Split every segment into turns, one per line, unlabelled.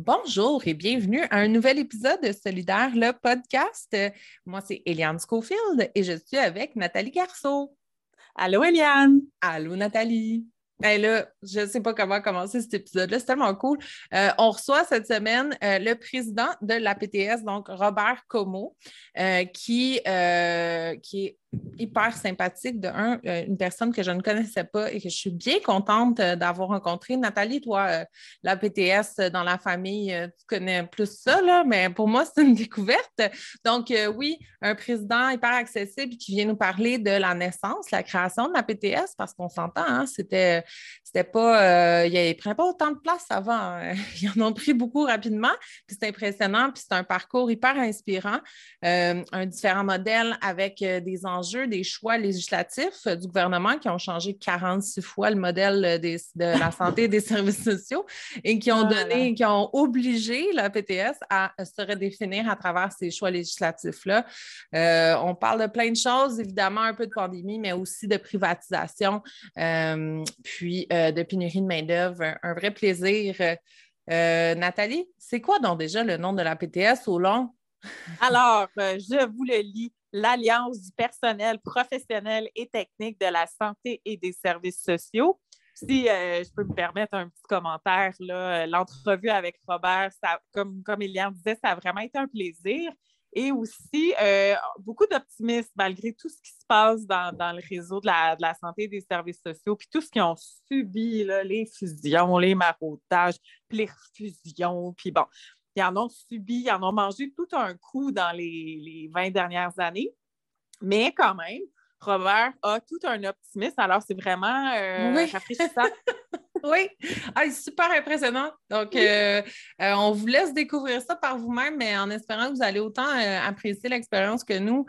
Bonjour et bienvenue à un nouvel épisode de Solidaire, le podcast. Moi, c'est Eliane Schofield et je suis avec Nathalie Garceau.
Allô, Eliane.
Allô, Nathalie. Ben là, je ne sais pas comment commencer cet épisode-là, c'est tellement cool. Euh, on reçoit cette semaine euh, le président de l'APTS, donc Robert Como, euh, qui, qui est hyper sympathique. De un, euh, une personne que je ne connaissais pas et que je suis bien contente euh, d'avoir rencontré. Nathalie, toi, euh, la PTS dans la famille, tu connais plus ça, là, mais pour moi, c'est une découverte. Donc, oui, un président hyper accessible qui vient nous parler de la naissance, la création de la PTS, parce qu'on s'entend, hein, c'était, c'était pas, il n'y pris pas autant de place avant. Hein. Ils en ont pris beaucoup rapidement, puis c'est impressionnant, puis c'est un parcours hyper inspirant, un différent modèle avec des enjeux des choix législatifs euh, du gouvernement qui ont changé 46 fois le modèle euh, de la santé et des services sociaux et qui ont ah donné, qui ont obligé la PTS à se redéfinir à travers ces choix législatifs-là. Euh, on parle de plein de choses, évidemment, un peu de pandémie, mais aussi de privatisation, puis de pénurie de main-d'œuvre. Un, vrai plaisir. Nathalie, c'est quoi donc déjà le nom de la PTS au long?
Alors, je vous le lis l'Alliance du personnel professionnel et technique de la santé et des services sociaux. Si euh, je peux me permettre un petit commentaire, l'entrevue avec Robert, ça, comme, comme Eliane disait, ça a vraiment été un plaisir. Et aussi, euh, beaucoup d'optimisme malgré tout ce qui se passe dans, le réseau de la, santé et des services sociaux, puis tout ce qu'ils ont subi, les fusions, les maraudages, puis les refusions, puis bon, ils en ont subi, ils en ont mangé tout un coup dans les, les 20 dernières années. Mais quand même, Robert a tout un optimisme. Alors, c'est vraiment euh, oui. rafraîchissant.
oui, ah, super impressionnant. Donc, euh, euh, on vous laisse découvrir ça par vous-même, mais en espérant que vous allez autant apprécier l'expérience que nous.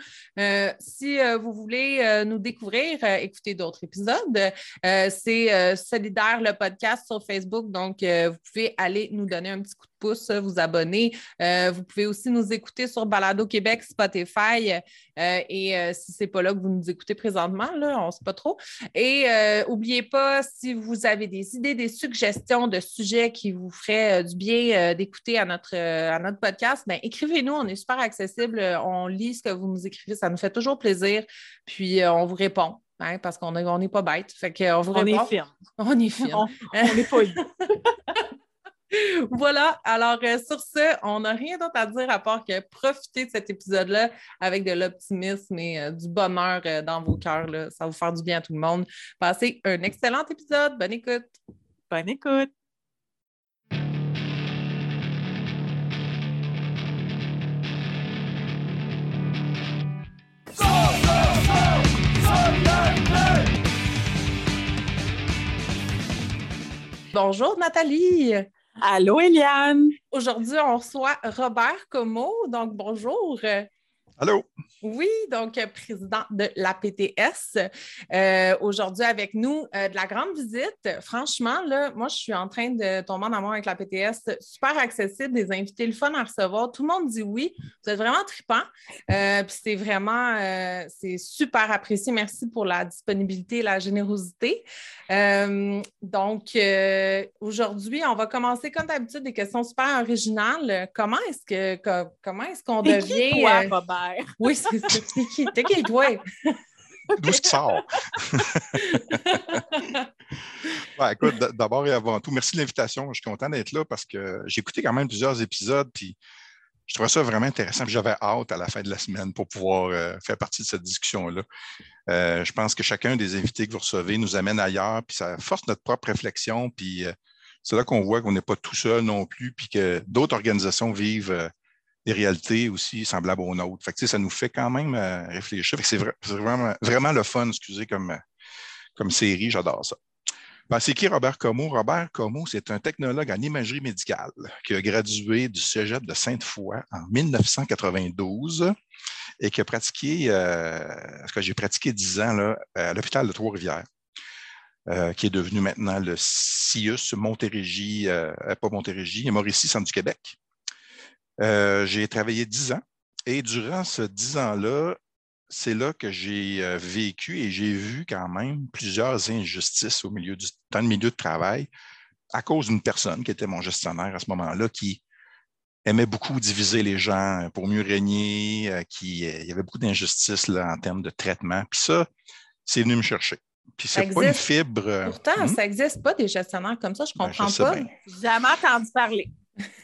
si vous voulez nous découvrir, écoutez d'autres épisodes. c'est Solidaire le podcast sur Facebook. Donc, vous pouvez aller nous donner un petit coup de pouce, vous abonner. vous pouvez aussi nous écouter sur Balado Québec, Spotify. et si ce n'est pas là que vous nous écoutez présentement, là, on ne sait pas trop. Et n'oubliez pas, si vous avez des idées, des suggestions de sujets qui vous feraient du bien d'écouter à notre, à notre podcast, ben, écrivez-nous. On est super accessible. On lit ce que vous nous écrivez. Ça nous fait toujours plaisir. Puis on vous répond. Hein, parce qu'on n'est pas bête. Fait qu'on vous
on
Est
firme.
On est firme.
On n'est pas
voilà. Alors, euh, sur ce, on n'a rien d'autre à dire à part que profitez de cet épisode-là avec de l'optimisme et euh, du bonheur euh, dans vos cœurs. Ça va vous faire du bien à tout le monde. Passez un excellent épisode. Bonne écoute.
Bonne écoute.
Bonjour Nathalie.
Allô, Eliane.
Aujourd'hui, on reçoit Robert Como. Donc, bonjour.
Allô?
Oui, donc président de l'APTS. Euh, Aujourd'hui, avec nous, euh, de la grande visite. Franchement, là, moi, je suis en train de tomber en amour avec l'APTS. Super accessible, des invités, le fun à recevoir. Tout le monde dit oui. Vous êtes vraiment trippant. Euh, puis c'est vraiment, euh, c'est super apprécié. Merci pour la disponibilité et la générosité. donc, aujourd'hui, on va commencer comme d'habitude des questions super originales. Comment est-ce que, comment est-ce qu'on devient.
Qui, toi, Robert?
Oui, c'est qui? T'es qui, toi?
D'où ce qui sort? écoute, d'abord et avant tout, merci de l'invitation. Je suis content d'être là parce que j'ai écouté quand même plusieurs épisodes, puis je trouvais ça vraiment intéressant. J'avais hâte à la fin de la semaine pour pouvoir euh, faire partie de cette discussion-là. Euh, je pense que chacun des invités que vous recevez nous amène ailleurs, puis ça force notre propre réflexion, puis euh, c'est là qu'on voit qu'on n'est pas tout seul non plus, puis que d'autres organisations vivent des réalités aussi semblables aux nôtres. Fait ça nous fait quand même euh, réfléchir. C'est vraiment, vraiment le fun, excusez, comme, euh, comme série. J'adore ça. Ben, c'est qui Robert Como? Robert Como, c'est un technologue en imagerie médicale qui a gradué du cégep de Sainte-Foy en 1992 et qui a pratiqué, euh, que j'ai pratiqué dix ans là, à l'hôpital de Trois-Rivières. qui est devenu maintenant le CIUS Montérégie, pas Montérégie, Mauricie, Centre du Québec. Euh, j'ai travaillé dix ans et durant ce dix ans-là, c'est là que j'ai euh, vécu et j'ai vu quand même plusieurs injustices au milieu du, dans le milieu de travail. à cause d'une personne qui était mon gestionnaire à ce moment-là, qui aimait beaucoup diviser les gens pour mieux régner, euh, qui, il y avait beaucoup d'injustices en termes de traitement. Puis ça, c'est venu me chercher. Puis c'est pas une fibre.
Pourtant, hmm? ça n'existe pas des gestionnaires comme ça, je ne ben, comprends pas.
Jamais entendu parler.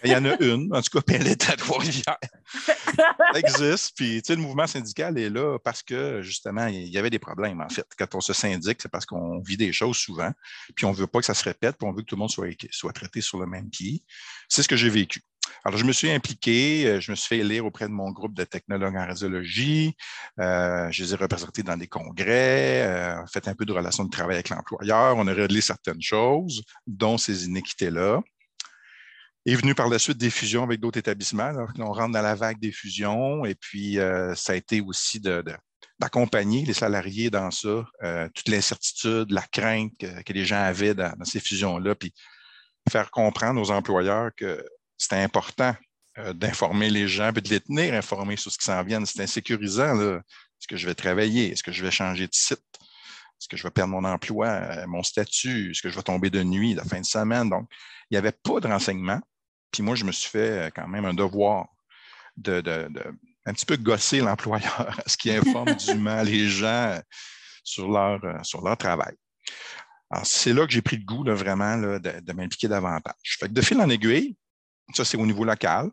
Il y en a une, en tout cas, puis elle est à Trois-Rivières. ça existe. Puis, tu sais, le mouvement syndical est là parce que, justement, il y avait des problèmes, en fait. Quand on se syndique, c'est parce qu'on vit des choses souvent, puis on ne veut pas que ça se répète, puis on veut que tout le monde soit, soit traité sur le même pied. C'est ce que j'ai vécu. Alors, je me suis impliqué, euh, je me suis fait élire auprès de mon groupe de technologues en radiologie. Euh, je les ai représentés dans des congrès, euh, fait un peu de relations de travail avec l'employeur. On a réglé certaines choses, dont ces inéquités-là. Est venu par la suite des fusions avec d'autres établissements. on rentre dans la vague des fusions et puis euh, ça a été aussi d'accompagner les salariés dans ça, toute l'incertitude, la crainte que, les gens avaient dans, ces fusions-là, puis faire comprendre aux employeurs que c'est important euh, d'informer les gens et de les tenir informés sur ce qui s'en vient. C'est insécurisant. Est-ce que je vais travailler? Est-ce que je vais changer de site? Est-ce que je vais perdre mon emploi, euh, mon statut? Est-ce que je vais tomber de nuit la fin de semaine? Donc, il n'y avait pas de renseignements. Puis moi, je me suis fait euh, quand même un devoir de, un petit peu gosser l'employeur à ce qui informe dûment les gens sur leur, sur leur travail. Alors, c'est là que j'ai pris le goût vraiment de, de m'impliquer davantage. Fait que de fil en aiguille, ça, c'est au niveau local.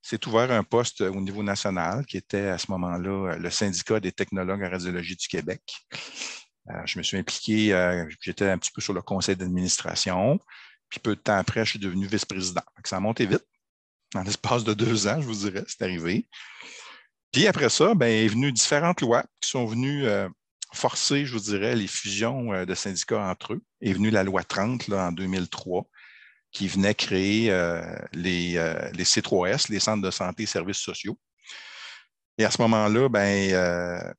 C'est ouvert un poste au niveau national qui était à ce moment-là le syndicat des technologues en radiologie du Québec. Euh, je me suis impliqué, euh, j'étais un petit peu sur le conseil d'administration. Puis peu de temps après, je suis devenu vice-président. Ça a monté vite. En l'espace de deux ans, je vous dirais, c'est arrivé. Puis après ça, ben, est venu différentes lois qui sont venues euh, forcer, je vous dirais, les fusions de syndicats entre eux. Est venue la loi 30 là, en 2003 qui venait créer euh, les, euh, les, C3S, les centres de santé et services sociaux. Et à ce moment-là, ben, euh,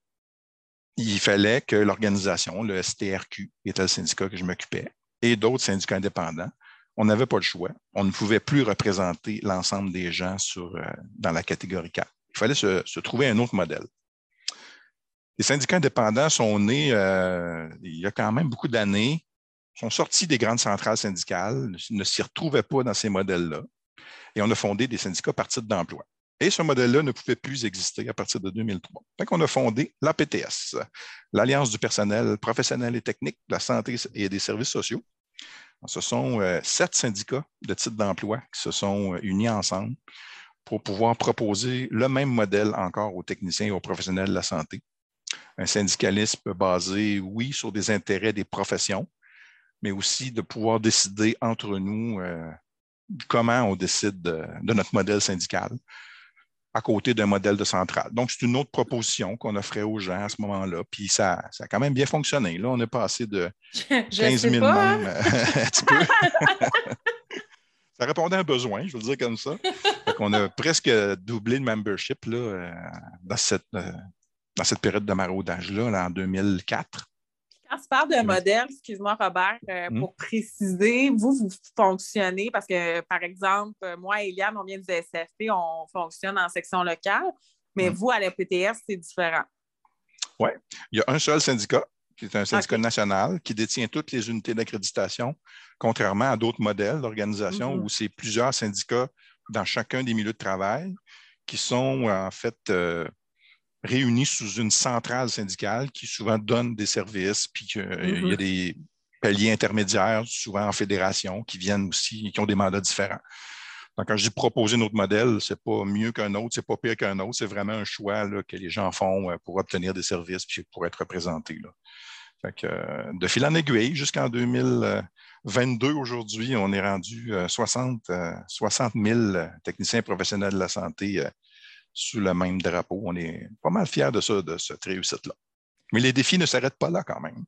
il fallait que l'organisation, le STRQ, qui était le syndicat que je m'occupais, et d'autres syndicats indépendants, on n'avait pas le choix. On ne pouvait plus représenter l'ensemble des gens sur, dans la catégorie 4. Il fallait se, trouver un autre modèle. Les syndicats indépendants sont nés il y a quand même beaucoup d'années sont sortis des grandes centrales syndicales, ne s'y retrouvaient pas dans ces modèles-là, et on a fondé des syndicats par titre d'emploi. Et ce modèle-là ne pouvait plus exister à partir de 2003. Donc, on a fondé l'APTS, l'Alliance du personnel professionnel et technique de la santé et des services sociaux. Ce sont euh, sept syndicats de titre d'emploi qui se sont euh, unis ensemble pour pouvoir proposer le même modèle encore aux techniciens et aux professionnels de la santé. Un syndicalisme basé, oui, sur des intérêts des professions, mais aussi de pouvoir décider entre nous euh, comment on décide de, notre modèle syndical à côté d'un modèle de centrale. Donc, c'est une autre proposition qu'on offrait aux gens à ce moment-là. Puis ça, ça, a quand même bien fonctionné. Là, on est passé de 15 000 membres hein? un petit peu. ça répondait à un besoin, je veux le dire comme ça. on a presque doublé le membership là, euh, dans, cette, euh, dans cette période de maraudage-là, là, en 2004.
Quand tu parles de modèle, excuse-moi Robert, euh, hmm? pour préciser, vous, vous fonctionnez parce que, par exemple, moi et Eliane, on vient du SFP, on fonctionne en section locale, mais hmm. vous, à la PTS, c'est différent.
Oui, il y a un seul syndicat qui est un syndicat national qui détient toutes les unités d'accréditation, contrairement à d'autres modèles d'organisation mm-hmm. où c'est plusieurs syndicats dans chacun des milieux de travail qui sont en fait euh, réunis sous une centrale syndicale qui souvent donne des services, puis qu'il y a mm-hmm. des paliers intermédiaires, souvent en fédération, qui viennent aussi, qui ont des mandats différents. Donc, quand je dis proposer notre modèle, ce n'est pas mieux qu'un autre, ce n'est pas pire qu'un autre, c'est vraiment un choix là, que les gens font euh, pour obtenir des services puis pour être représentés. Là. Fait que, euh, de fil en aiguille, jusqu'en 2022, aujourd'hui, on est rendu 60, 60 000 techniciens professionnels de la santé sous le même drapeau. On est pas mal fiers de ça, de cette réussite-là. Mais les défis ne s'arrêtent pas là quand même.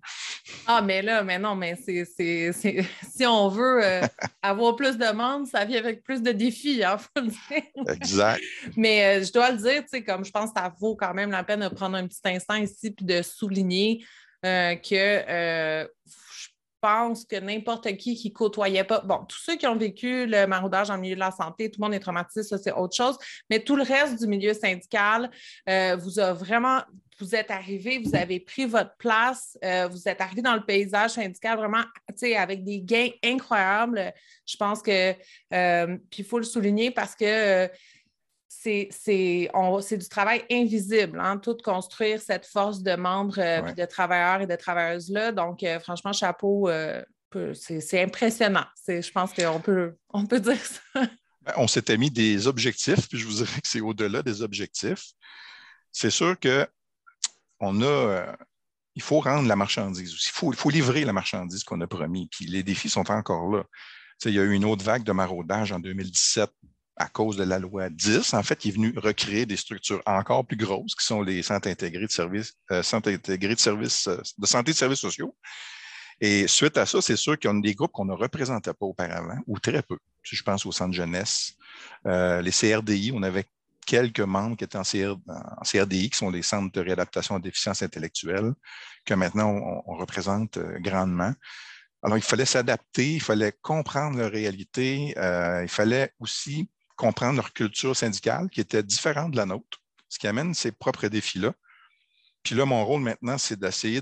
Ah, mais là, mais non, mais c'est, si on veut euh, avoir plus de monde, ça vient avec plus de défis, hein, faut le dire.
Exact.
mais euh, je dois le dire, tu sais, comme je pense que ça vaut quand même la peine de prendre un petit instant ici puis de souligner euh, que pense que n'importe qui qui côtoyait pas, bon, tous ceux qui ont vécu le maraudage en milieu de la santé, tout le monde est traumatisé, ça c'est autre chose, mais tout le reste du milieu syndical euh, vous a vraiment, vous êtes arrivé, vous avez pris votre place, euh, vous êtes arrivé dans le paysage syndical vraiment, avec des gains incroyables. Je pense que, euh, puis il faut le souligner parce que c'est du travail invisible, hein, tout construire cette force de membres euh, de travailleurs et de travailleuses-là. Donc, euh, franchement, chapeau, euh, c'est impressionnant. Je pense qu'on peut, on peut dire ça.
Ben, on s'était mis des objectifs, puis je vous dirais que c'est au-delà des objectifs. C'est sûr que on a, il faut rendre la marchandise aussi. Il faut, il faut livrer la marchandise qu'on a promis. Puis les défis sont encore là. il y a eu une autre vague de maraudage en 2017 à cause de la loi 10, en fait, qui est venu recréer des structures encore plus grosses, qui sont les centres intégrés de services, euh, centres intégrés de services, euh, de santé et de services sociaux. Et suite à ça, c'est sûr qu'il y a des groupes qu'on ne représentait pas auparavant, ou très peu. Si je pense au centre jeunesse, euh, les CRDI, on avait quelques membres qui étaient en, CRDI, qui sont les centres de réadaptation à déficience intellectuelle, que maintenant on, représente grandement. Alors, il fallait s'adapter, il fallait comprendre leur réalité, il fallait aussi comprendre leur culture syndicale qui était différente de la nôtre, ce qui amène ces propres défis-là. Puis là, mon rôle maintenant, c'est d'essayer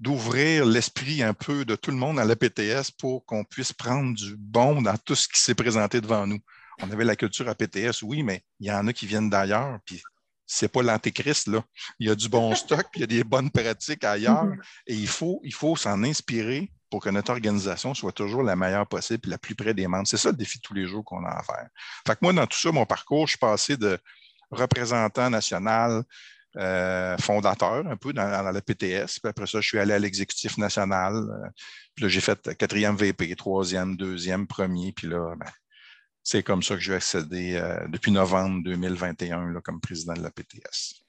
d'ouvrir l'esprit un peu de tout le monde à la PTS pour qu'on puisse prendre du bon dans tout ce qui s'est présenté devant nous. On avait la culture à PTS, oui, mais il y en a qui viennent d'ailleurs, puis c'est pas l'antéchrist, là. Il y a du bon stock, puis il y a des bonnes pratiques ailleurs, mm-hmm. et il faut, il faut s'en inspirer pour que notre organisation soit toujours la meilleure possible et la plus près des membres. C'est ça le défi de tous les jours qu'on a à faire. Fait que moi, dans tout ça, mon parcours, je suis passé de représentant national, euh, fondateur un peu dans, la PTS. Puis après ça, je suis allé à l'exécutif national. Euh, puis là, j'ai fait quatrième VP, troisième, deuxième, premier. Puis là, ben, c'est comme ça que je vais accéder euh, depuis novembre 2021 là, comme président de la PTS.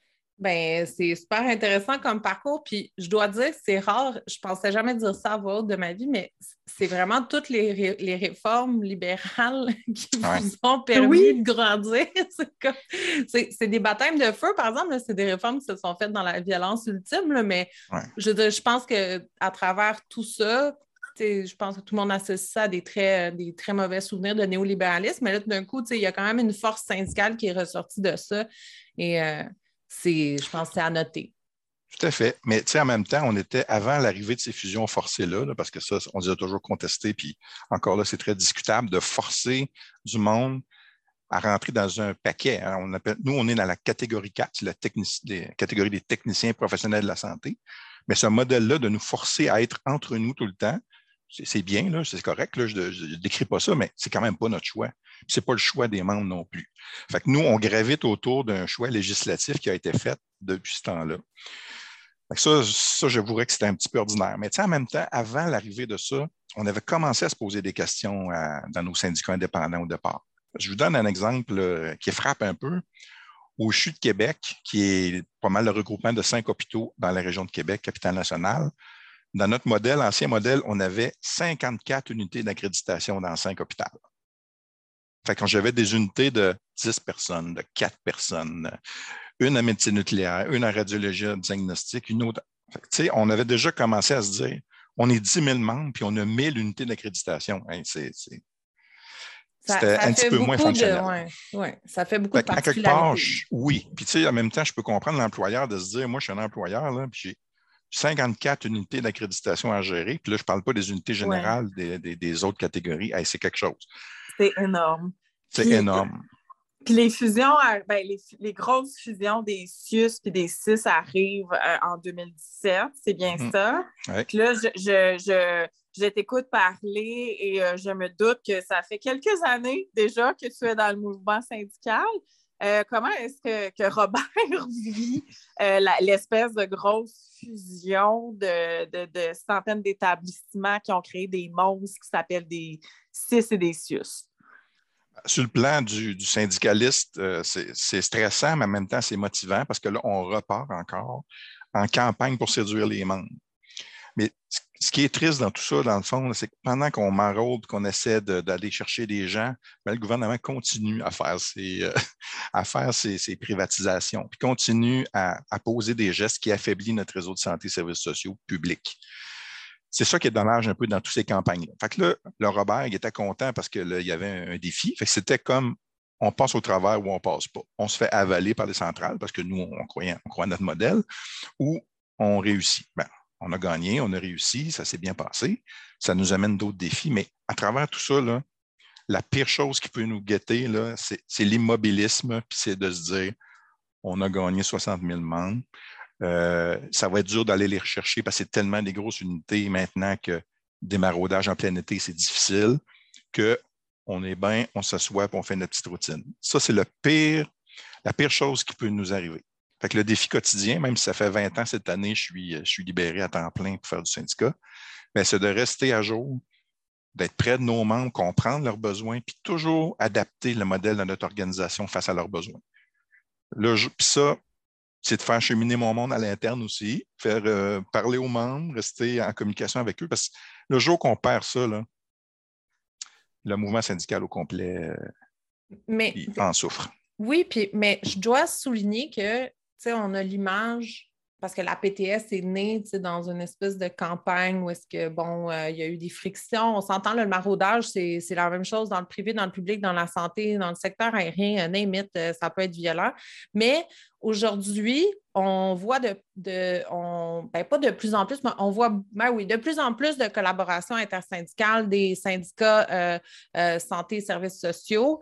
Ben, c'est super intéressant comme parcours. Puis je dois dire que c'est rare, je ne pensais jamais dire ça à voix de ma vie, mais c'est vraiment toutes les, réformes libérales qui vous ont permis de grandir. C'est des baptêmes de feu, par exemple. C'est des réformes qui se sont faites dans la violence ultime, mais je, je pense qu'à travers tout ça, je pense que tout le monde associe ça à des très, des très mauvais souvenirs de néolibéralisme, mais là, d'un coup, il y a quand même une force syndicale qui est ressortie de ça. Et euh, c'est, je pense que c'est à noter.
Tout à fait. Mais en même temps, on était avant l'arrivée de ces fusions forcées-là, parce que ça, on les a toujours contesté, puis encore là, c'est très discutable de forcer du monde à rentrer dans un paquet. Hein. On appelle, nous, on est dans la catégorie 4, la catégorie des techniciens professionnels de la santé. Mais ce modèle-là de nous forcer à être entre nous tout le temps, c'est bien, c'est correct, je ne décris pas ça, mais c'est quand même pas notre choix. Ce n'est pas le choix des membres non plus. Fait nous, on gravite autour d'un choix législatif qui a été fait depuis ce temps-là. Ça, ça, je voudrais que c'était un petit peu ordinaire. Mais en même temps, avant l'arrivée de ça, on avait commencé à se poser des questions dans nos syndicats indépendants au départ. Je vous donne un exemple euh, qui frappe un peu. Au CHU de Québec, qui est pas mal le regroupement de cinq hôpitaux dans la région de Québec, capitale nationale, dans notre modèle, ancien modèle, on avait 54 unités d'accréditation dans cinq hôpitaux. Fait quand j'avais des unités de 10 personnes, de 4 personnes, une en médecine nucléaire, une en radiologie diagnostique, une autre. Fait on avait déjà commencé à se dire, on est 10 000 membres, puis on a 1000 unités d'accréditation. c'est,
c'était un petit peu moins fonctionnel. ouais, ça fait beaucoup de À quelque part,
oui. Puis, tu sais, en même temps, je peux comprendre l'employeur de se dire, moi, je suis un employeur, là, puis j'ai 54 unités d'accréditation à gérer. Puis là, je ne parle pas des unités générales des, autres catégories. c'est quelque chose.
C'est énorme.
C'est énorme.
Puis les fusions, euh, ben, les, grosses fusions des CIUS et des CIS arrivent euh, en 2017, c'est bien mm. ça. Puis là, je, t'écoute parler et euh, je me doute que ça fait quelques années déjà que tu es dans le mouvement syndical. comment est-ce que, Robert vit l'espèce de grosse fusion de, centaines d'établissements qui ont créé des monstres qui s'appellent des CIS et des CIUS.
Sur le plan du, syndicaliste, euh, c'est stressant, mais en même temps, c'est motivant parce que là, on repart encore en campagne pour séduire les membres. Mais ce qui est triste dans tout ça, dans le fond, c'est que pendant qu'on maraude, qu'on essaie d'aller chercher des gens, ben, le gouvernement continue à faire ses, euh, à ses, privatisations, puis continue à, poser des gestes qui affaiblissent notre réseau de santé et services sociaux publics. C'est ça qui est dommage un peu dans toutes ces campagnes-là. Fait que là, le Robert, il était content parce qu'il y avait un, défi. Fait que c'était comme on passe au travers ou on passe pas. On se fait avaler par les centrales parce que nous, on croit, à notre modèle, ou on réussit. Ben, on a gagné, on a réussi, ça s'est bien passé. Ça nous amène d'autres défis, mais à travers tout ça, la pire chose qui peut nous guetter, c'est l'immobilisme, puis c'est de se dire on a gagné 60 000 membres. Euh, ça va être dur d'aller les rechercher parce que c'est tellement des grosses unités maintenant que des maraudages en plein été, c'est difficile, qu'on est bien, on s'assoit et on fait notre petite routine. Ça, c'est le pire, la pire chose qui peut nous arriver. Fait le défi quotidien, même si ça fait 20 ans cette année, je suis, libéré à temps plein pour faire du syndicat, ben, c'est de rester à jour, d'être près de nos membres, comprendre leurs besoins, puis toujours adapter le modèle de notre organisation face à leurs besoins. ça, c'est de faire cheminer mon monde à l'interne aussi, faire euh, parler aux membres, rester en communication avec eux, parce que le jour qu'on perd ça, le mouvement syndical au complet en souffre.
Oui, puis, mais je dois souligner que on a l'image parce que la PTS est née dans une espèce de campagne où est-ce que, bon, euh, il y a eu des frictions. On s'entend, le maraudage, c'est la même chose dans le privé, dans le public, dans la santé, dans le secteur aérien, name it, euh, ça peut être violent. Mais aujourd'hui, on voit de, ben, pas de plus en plus, mais on voit, ben oui, de plus en plus de collaboration intersyndicale des syndicats euh, santé et services sociaux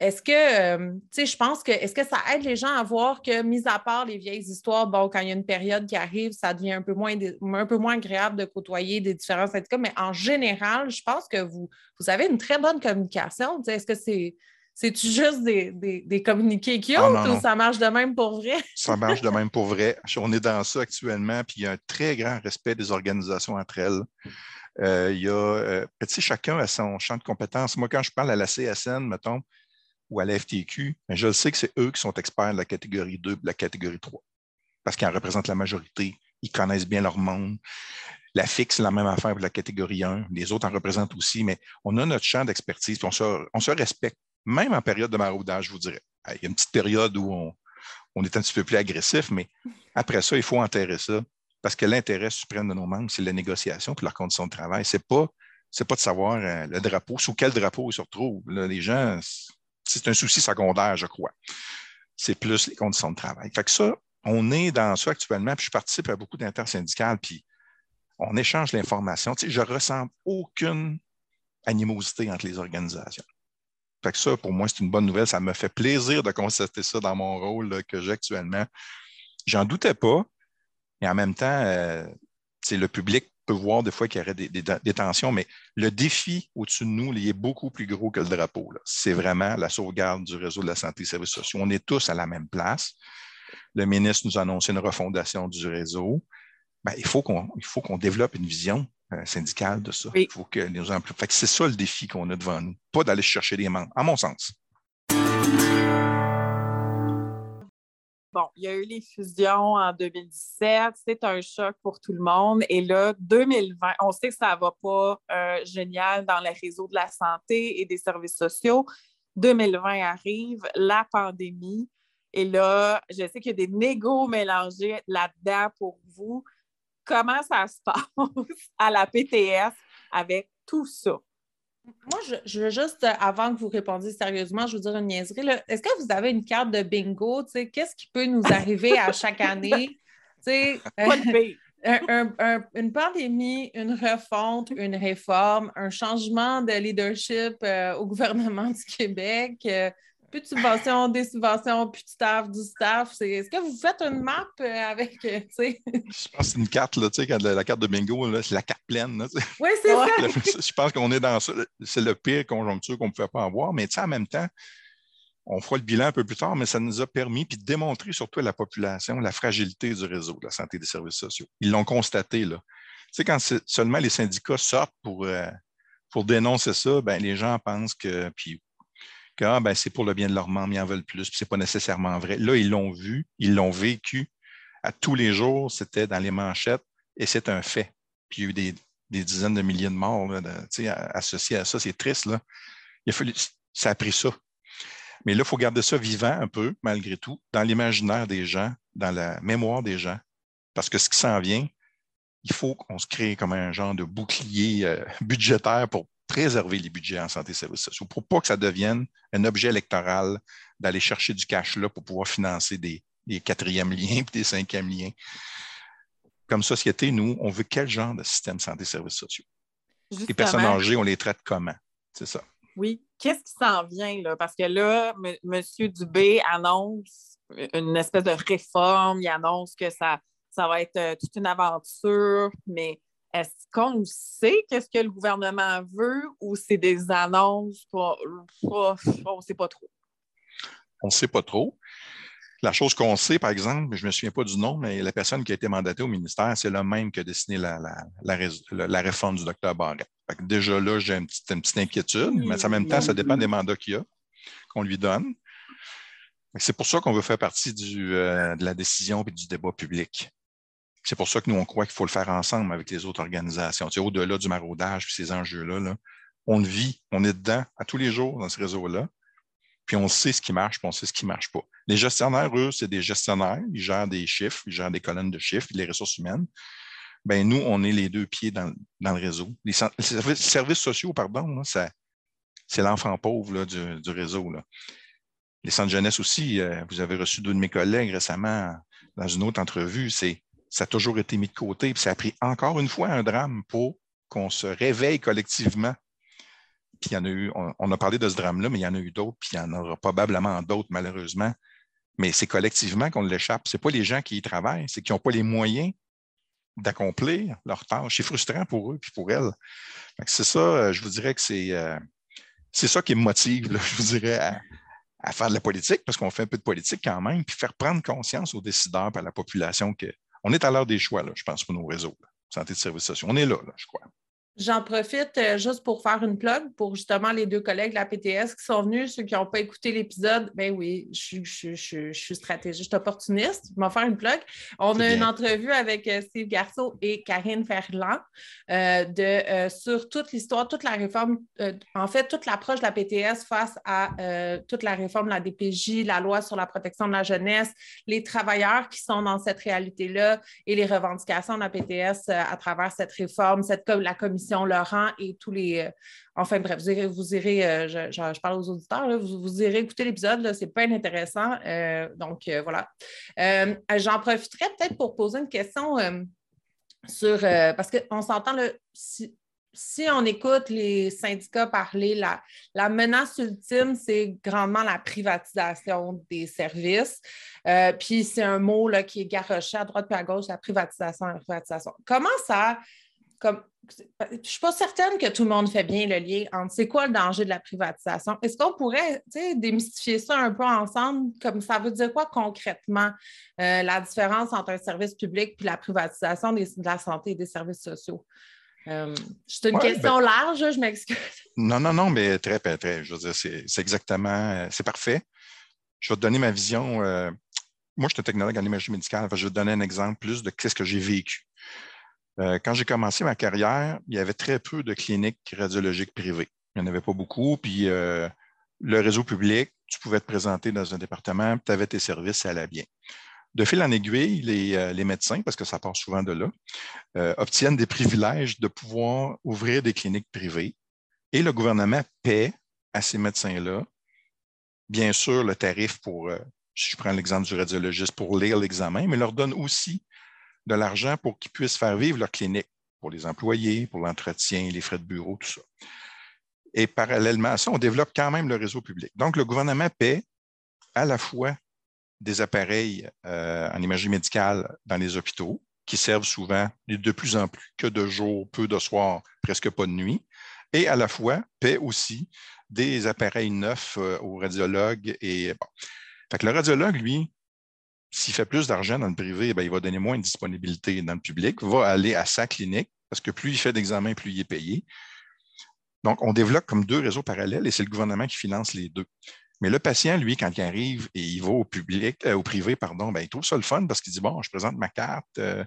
est-ce que, euh, tu sais, je pense que, est-ce que ça aide les gens à voir que, mis à part les vieilles histoires, bon, quand il y a une période qui arrive, ça devient un peu moins, un peu moins agréable de côtoyer des différents syndicats, mais en général, je pense que vous, vous avez une très bonne communication. Est-ce que c'est, c'est-tu juste des, des, communiqués qui ah, ou ça marche de même pour vrai?
ça marche de même pour vrai. On est dans ça actuellement, puis il y a un très grand respect des organisations entre elles. Euh, il y a, euh, tu sais, chacun a son champ de compétences. Moi, quand je parle à la CSN, mettons, ou à la FTQ, mais je le sais que c'est eux qui sont experts de la catégorie 2 et de la catégorie 3, parce qu'ils en représentent la majorité, ils connaissent bien leur monde. La fixe, la même affaire pour la catégorie 1, les autres en représentent aussi, mais on a notre champ d'expertise, se, on se respecte, même en période de maraudage, je vous dirais. Il y a une petite période où on, on est un petit peu plus agressif, mais après ça, il faut enterrer ça, parce que l'intérêt suprême de nos membres, c'est la négociation et leurs conditions de travail. Ce n'est pas, pas de savoir euh, le drapeau, sous quel drapeau ils se retrouvent. les gens, c'est un souci secondaire, je crois. C'est plus les conditions de travail. Fait que ça, on est dans ça actuellement, puis je participe à beaucoup d'intersyndicales, puis on échange l'information. Tu sais, je ne ressens aucune animosité entre les organisations. Fait que ça, pour moi, c'est une bonne nouvelle. Ça me fait plaisir de constater ça dans mon rôle que j'ai actuellement. J'en doutais pas. Et en même temps, euh, le public voir des fois qu'il y aurait des, tensions, mais le défi au-dessus de nous, il est beaucoup plus gros que le drapeau. C'est vraiment la sauvegarde du réseau de la santé et des services sociaux. On est tous à la même place. Le ministre nous a annoncé une refondation du réseau. Ben, il faut qu'on développe une vision euh, syndicale de ça. Il faut que les c'est ça le défi qu'on a devant nous, pas d'aller chercher des membres, à mon sens.
Bon, il y a eu les fusions en 2017, c'est un choc pour tout le monde. Et là, 2020, on sait que ça ne va pas euh, génial dans le réseau de la santé et des services sociaux. 2020 arrive, la pandémie. Et là, je sais qu'il y a des négos mélangés là-dedans pour vous. Comment ça se passe à la PTS avec tout ça?
Moi, je, veux juste, euh, avant que vous répondiez sérieusement, je veux dire une niaiserie. Est-ce que vous avez une carte de bingo? Qu'est-ce qui peut nous arriver à chaque année? Euh, une pandémie, une refonte, une réforme, un changement de leadership euh, au gouvernement du Québec, plus de subventions, des subventions, plus de staff, du staff. Est-ce que vous faites une map euh, avec, euh, tu sais? Je
pense que c'est une carte, là, tu sais, quand la, carte de bingo, c'est la carte pleine.
oui, c'est ça.
Je pense qu'on est dans ça. C'est le pire conjoncture qu'on ne pouvait pas avoir, mais tu sais, en même temps, on fera le bilan un peu plus tard, mais ça nous a permis puis de démontrer surtout à la population la fragilité du réseau de la santé et des services sociaux. Ils l'ont constaté, là. Tu sais, quand seulement les syndicats sortent pour, euh, pour dénoncer ça, ben, les gens pensent que, puis ah, ben, c'est pour le bien de leurs membres, ils en veulent plus, puis ce n'est pas nécessairement vrai. Là, ils l'ont vu, ils l'ont vécu. À tous les jours, c'était dans les manchettes et c'est un fait. Puis il y a eu des, dizaines de milliers de morts associés à ça. C'est triste. Là. Ça a pris ça. Mais là, il faut garder ça vivant un peu, malgré tout, dans l'imaginaire des gens, dans la mémoire des gens. Parce que ce qui s'en vient, il faut qu'on se crée comme un genre de bouclier euh, budgétaire pour préserver les budgets en santé et services sociaux, pour pas que ça devienne un objet électoral d'aller chercher du cash là pour pouvoir financer des, quatrièmes liens et des cinquièmes liens. Comme société, nous, on veut quel genre de système santé et services sociaux? les personnes âgées, on les traite comment? C'est ça.
Oui. Qu'est-ce qui s'en vient là? Parce que là, M. Dubé annonce une espèce de réforme, il annonce que ça, ça va être euh, toute une aventure, mais est-ce qu'on sait qu'est-ce que le gouvernement veut ou c'est des annonces? on ne sait pas trop?
On ne sait pas trop. La chose qu'on sait, par exemple, je ne me souviens pas du nom, mais la personne qui a été mandatée au ministère, c'est le même qui a dessiné la, la, réforme du docteur Barrett. déjà là, j'ai une petite, inquiétude, mais en même temps, ça dépend des mandats qu'il a, qu'on lui donne. C'est pour ça qu'on veut faire partie du, euh, de la décision et du débat public. C'est pour ça que nous, on croit qu'il faut le faire ensemble avec les autres organisations. Tu Au-delà du maraudage et ces enjeux-là, on le vit, on est dedans à tous les jours dans ce réseau-là. Puis on sait ce qui marche, puis on sait ce qui ne marche pas. Les gestionnaires, eux, c'est des gestionnaires, ils gèrent des chiffres, ils gèrent des colonnes de chiffres, les ressources humaines. Ben nous, on est les deux pieds dans, le réseau. Les, services, sociaux, pardon, c'est l'enfant pauvre du, réseau. Là. Les centres jeunesse aussi, euh, vous avez reçu deux de mes collègues récemment dans une autre entrevue, c'est ça a toujours été mis de côté, puis ça a pris encore une fois un drame pour qu'on se réveille collectivement. Puis il y en a eu, on, a parlé de ce drame-là, mais il y en a eu d'autres, puis il y en aura probablement d'autres, malheureusement. Mais c'est collectivement qu'on l'échappe. Ce n'est pas les gens qui y travaillent, c'est qu'ils n'ont pas les moyens d'accomplir leur tâche. C'est frustrant pour eux puis pour elles. C'est ça, euh, je vous dirais que c'est euh, ça qui me motive, je vous dirais, à, à, faire de la politique, parce qu'on fait un peu de politique quand même, puis faire prendre conscience aux décideurs à la population que on est à l'heure des choix, je pense, pour nos réseaux. santé de services sociaux. On est là, là je crois.
J'en profite euh, juste pour faire une plug pour justement les deux collègues de la PTS qui sont venus, ceux qui n'ont pas écouté l'épisode. Ben oui, je, je, suis stratégiste opportuniste. Je vais faire une plug. On a une entrevue avec euh, Steve Garceau et Karine Ferland euh, de, sur toute l'histoire, toute la réforme, en fait, toute l'approche de la PTS face à toute la réforme de la DPJ, la loi sur la protection de la jeunesse, les travailleurs qui sont dans cette réalité-là et les revendications de la PTS à travers cette réforme, cette, la commission Laurent et tous les. Euh, enfin, bref, vous irez, vous irez euh, je, parle aux auditeurs, vous, irez écouter l'épisode, c'est pas intéressant. Euh, donc, voilà. J'en profiterai peut-être pour poser une question sur. parce qu'on s'entend, si, si on écoute les syndicats parler, la, la menace ultime, c'est grandement la privatisation des services. puis c'est un mot là, qui est garoché à droite et à gauche, la privatisation, la privatisation. Comment ça, comme, je ne suis pas certaine que tout le monde fait bien le lien entre c'est quoi le danger de la privatisation. Est-ce qu'on pourrait démystifier ça un peu ensemble? Comme ça veut dire quoi concrètement euh, la différence entre un service public et la privatisation de la santé et des services sociaux? Euh, c'est une question ben large, je m'excuse.
Non, non, non, mais très, très. Je veux dire, c'est exactement, euh, c'est parfait. Je vais te donner ma vision. moi, je suis un technologue en imagerie médicale. je vais te donner un exemple plus de ce que j'ai vécu. Euh, quand j'ai commencé ma carrière, il y avait très peu de cliniques radiologiques privées. Il n'y en avait pas beaucoup. Puis euh, le réseau public, tu pouvais te présenter dans un département, tu avais tes services, ça allait bien. De fil en aiguille, les, euh, médecins, parce que ça part souvent de là, obtiennent des privilèges de pouvoir ouvrir des cliniques privées et le gouvernement paie à ces médecins-là, bien sûr, le tarif pour, si je prends l'exemple du radiologiste, pour lire l'examen, mais leur donne aussi de l'argent pour qu'ils puissent faire vivre leur clinique, pour les employés, pour l'entretien, les frais de bureau, tout ça. Et parallèlement à ça, on développe quand même le réseau public. Donc, le gouvernement paie à la fois des appareils euh, en imagerie médicale dans les hôpitaux, qui servent souvent de plus en plus que de jour, peu de soir, presque pas de nuit, et à la fois paie aussi des appareils neufs euh, aux radiologues. Et. Fait le radiologue, lui, s'il fait plus d'argent dans le privé, ben, il va donner moins de disponibilité dans le public, va aller à sa clinique, parce que plus il fait d'examens, plus il est payé. Donc, on développe comme deux réseaux parallèles et c'est le gouvernement qui finance les deux. Mais le patient, lui, quand il arrive et il va au public, euh, au privé, pardon, ben, il trouve ça le fun parce qu'il dit Bon, je présente ma carte, euh,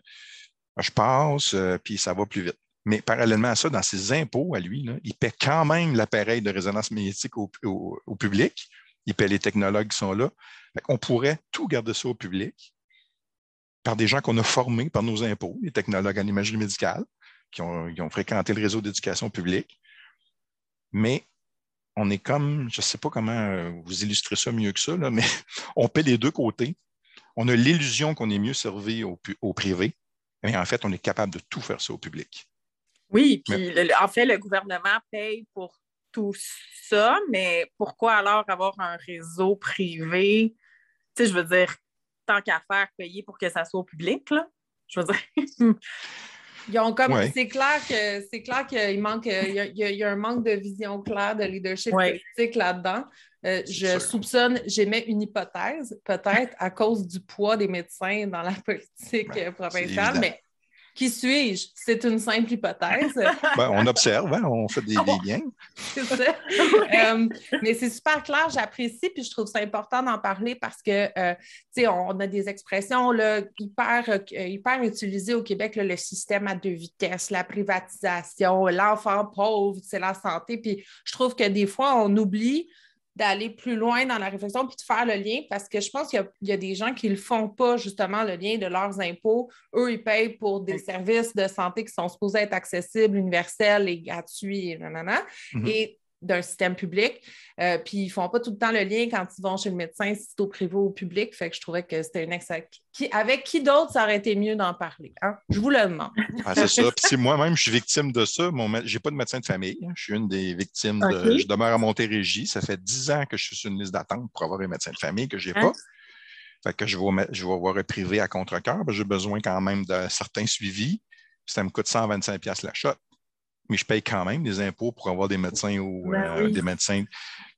je passe, euh, puis ça va plus vite. Mais parallèlement à ça, dans ses impôts à lui, il paie quand même l'appareil de résonance magnétique au, au public. Il paie les technologues qui sont là. On pourrait tout garder ça au public, par des gens qu'on a formés par nos impôts, les technologues en imagerie médicale, qui ont, ont fréquenté le réseau d'éducation publique. Mais on est comme, je ne sais pas comment euh, vous illustrer ça mieux que ça, mais on paie les deux côtés. On a l'illusion qu'on est mieux servi au, au, privé, mais en fait, on est capable de tout faire ça au public.
Oui, puis en fait, le gouvernement paye pour tout ça, mais pourquoi alors avoir un réseau privé? Tu sais, je veux dire, tant qu'à faire, payer pour que ça soit au public, là. Je veux dire.
Ils ont comme c'est clair que c'est clair qu'il manque il y, a, un manque de vision claire de leadership politique là-dedans. Euh, je soupçonne, j'émets une hypothèse, peut-être à cause du poids des médecins dans la politique euh, provinciale, mais qui suis-je? C'est une simple hypothèse.
Ben, on observe, hein, on fait des, liens.
c'est ça. Euh, mais c'est super clair, j'apprécie, puis je trouve ça important d'en parler parce que, euh, tu sais, on a des expressions là, hyper, euh, hyper utilisées au Québec, le système à deux vitesses, la privatisation, l'enfant pauvre, c'est la santé. Puis je trouve que des fois, on oublie d'aller plus loin dans la réflexion puis de faire le lien parce que je pense qu'il y, a des gens qui ne font pas justement le lien de leurs impôts. Eux, ils payent pour des services de santé qui sont supposés être accessibles, universels et gratuits et nanana. Mm-hmm. Et d'un système public. Euh, puis ils ne font pas tout le temps le lien quand ils vont chez le médecin, si c'est au privé ou au public. Fait que je trouvais que c'était une excellente. Qui, avec qui d'autre, ça aurait été mieux d'en parler? Hein? Je vous le demande.
Ah, c'est ça. Puis si moi-même, je suis victime de ça, je n'ai pas de médecin de famille. Hein. Je suis une des victimes de. Je demeure à Montérégie. Ça fait dix ans que je suis sur une liste d'attente pour avoir un médecin de famille que je n'ai hein? pas. Fait que je vais, je vais avoir un privé à contre-cœur. J'ai besoin quand même d'un certain suivi. Ça me coûte 125$ la shot mais je paye quand même des impôts pour avoir des médecins ou ben euh, des médecins.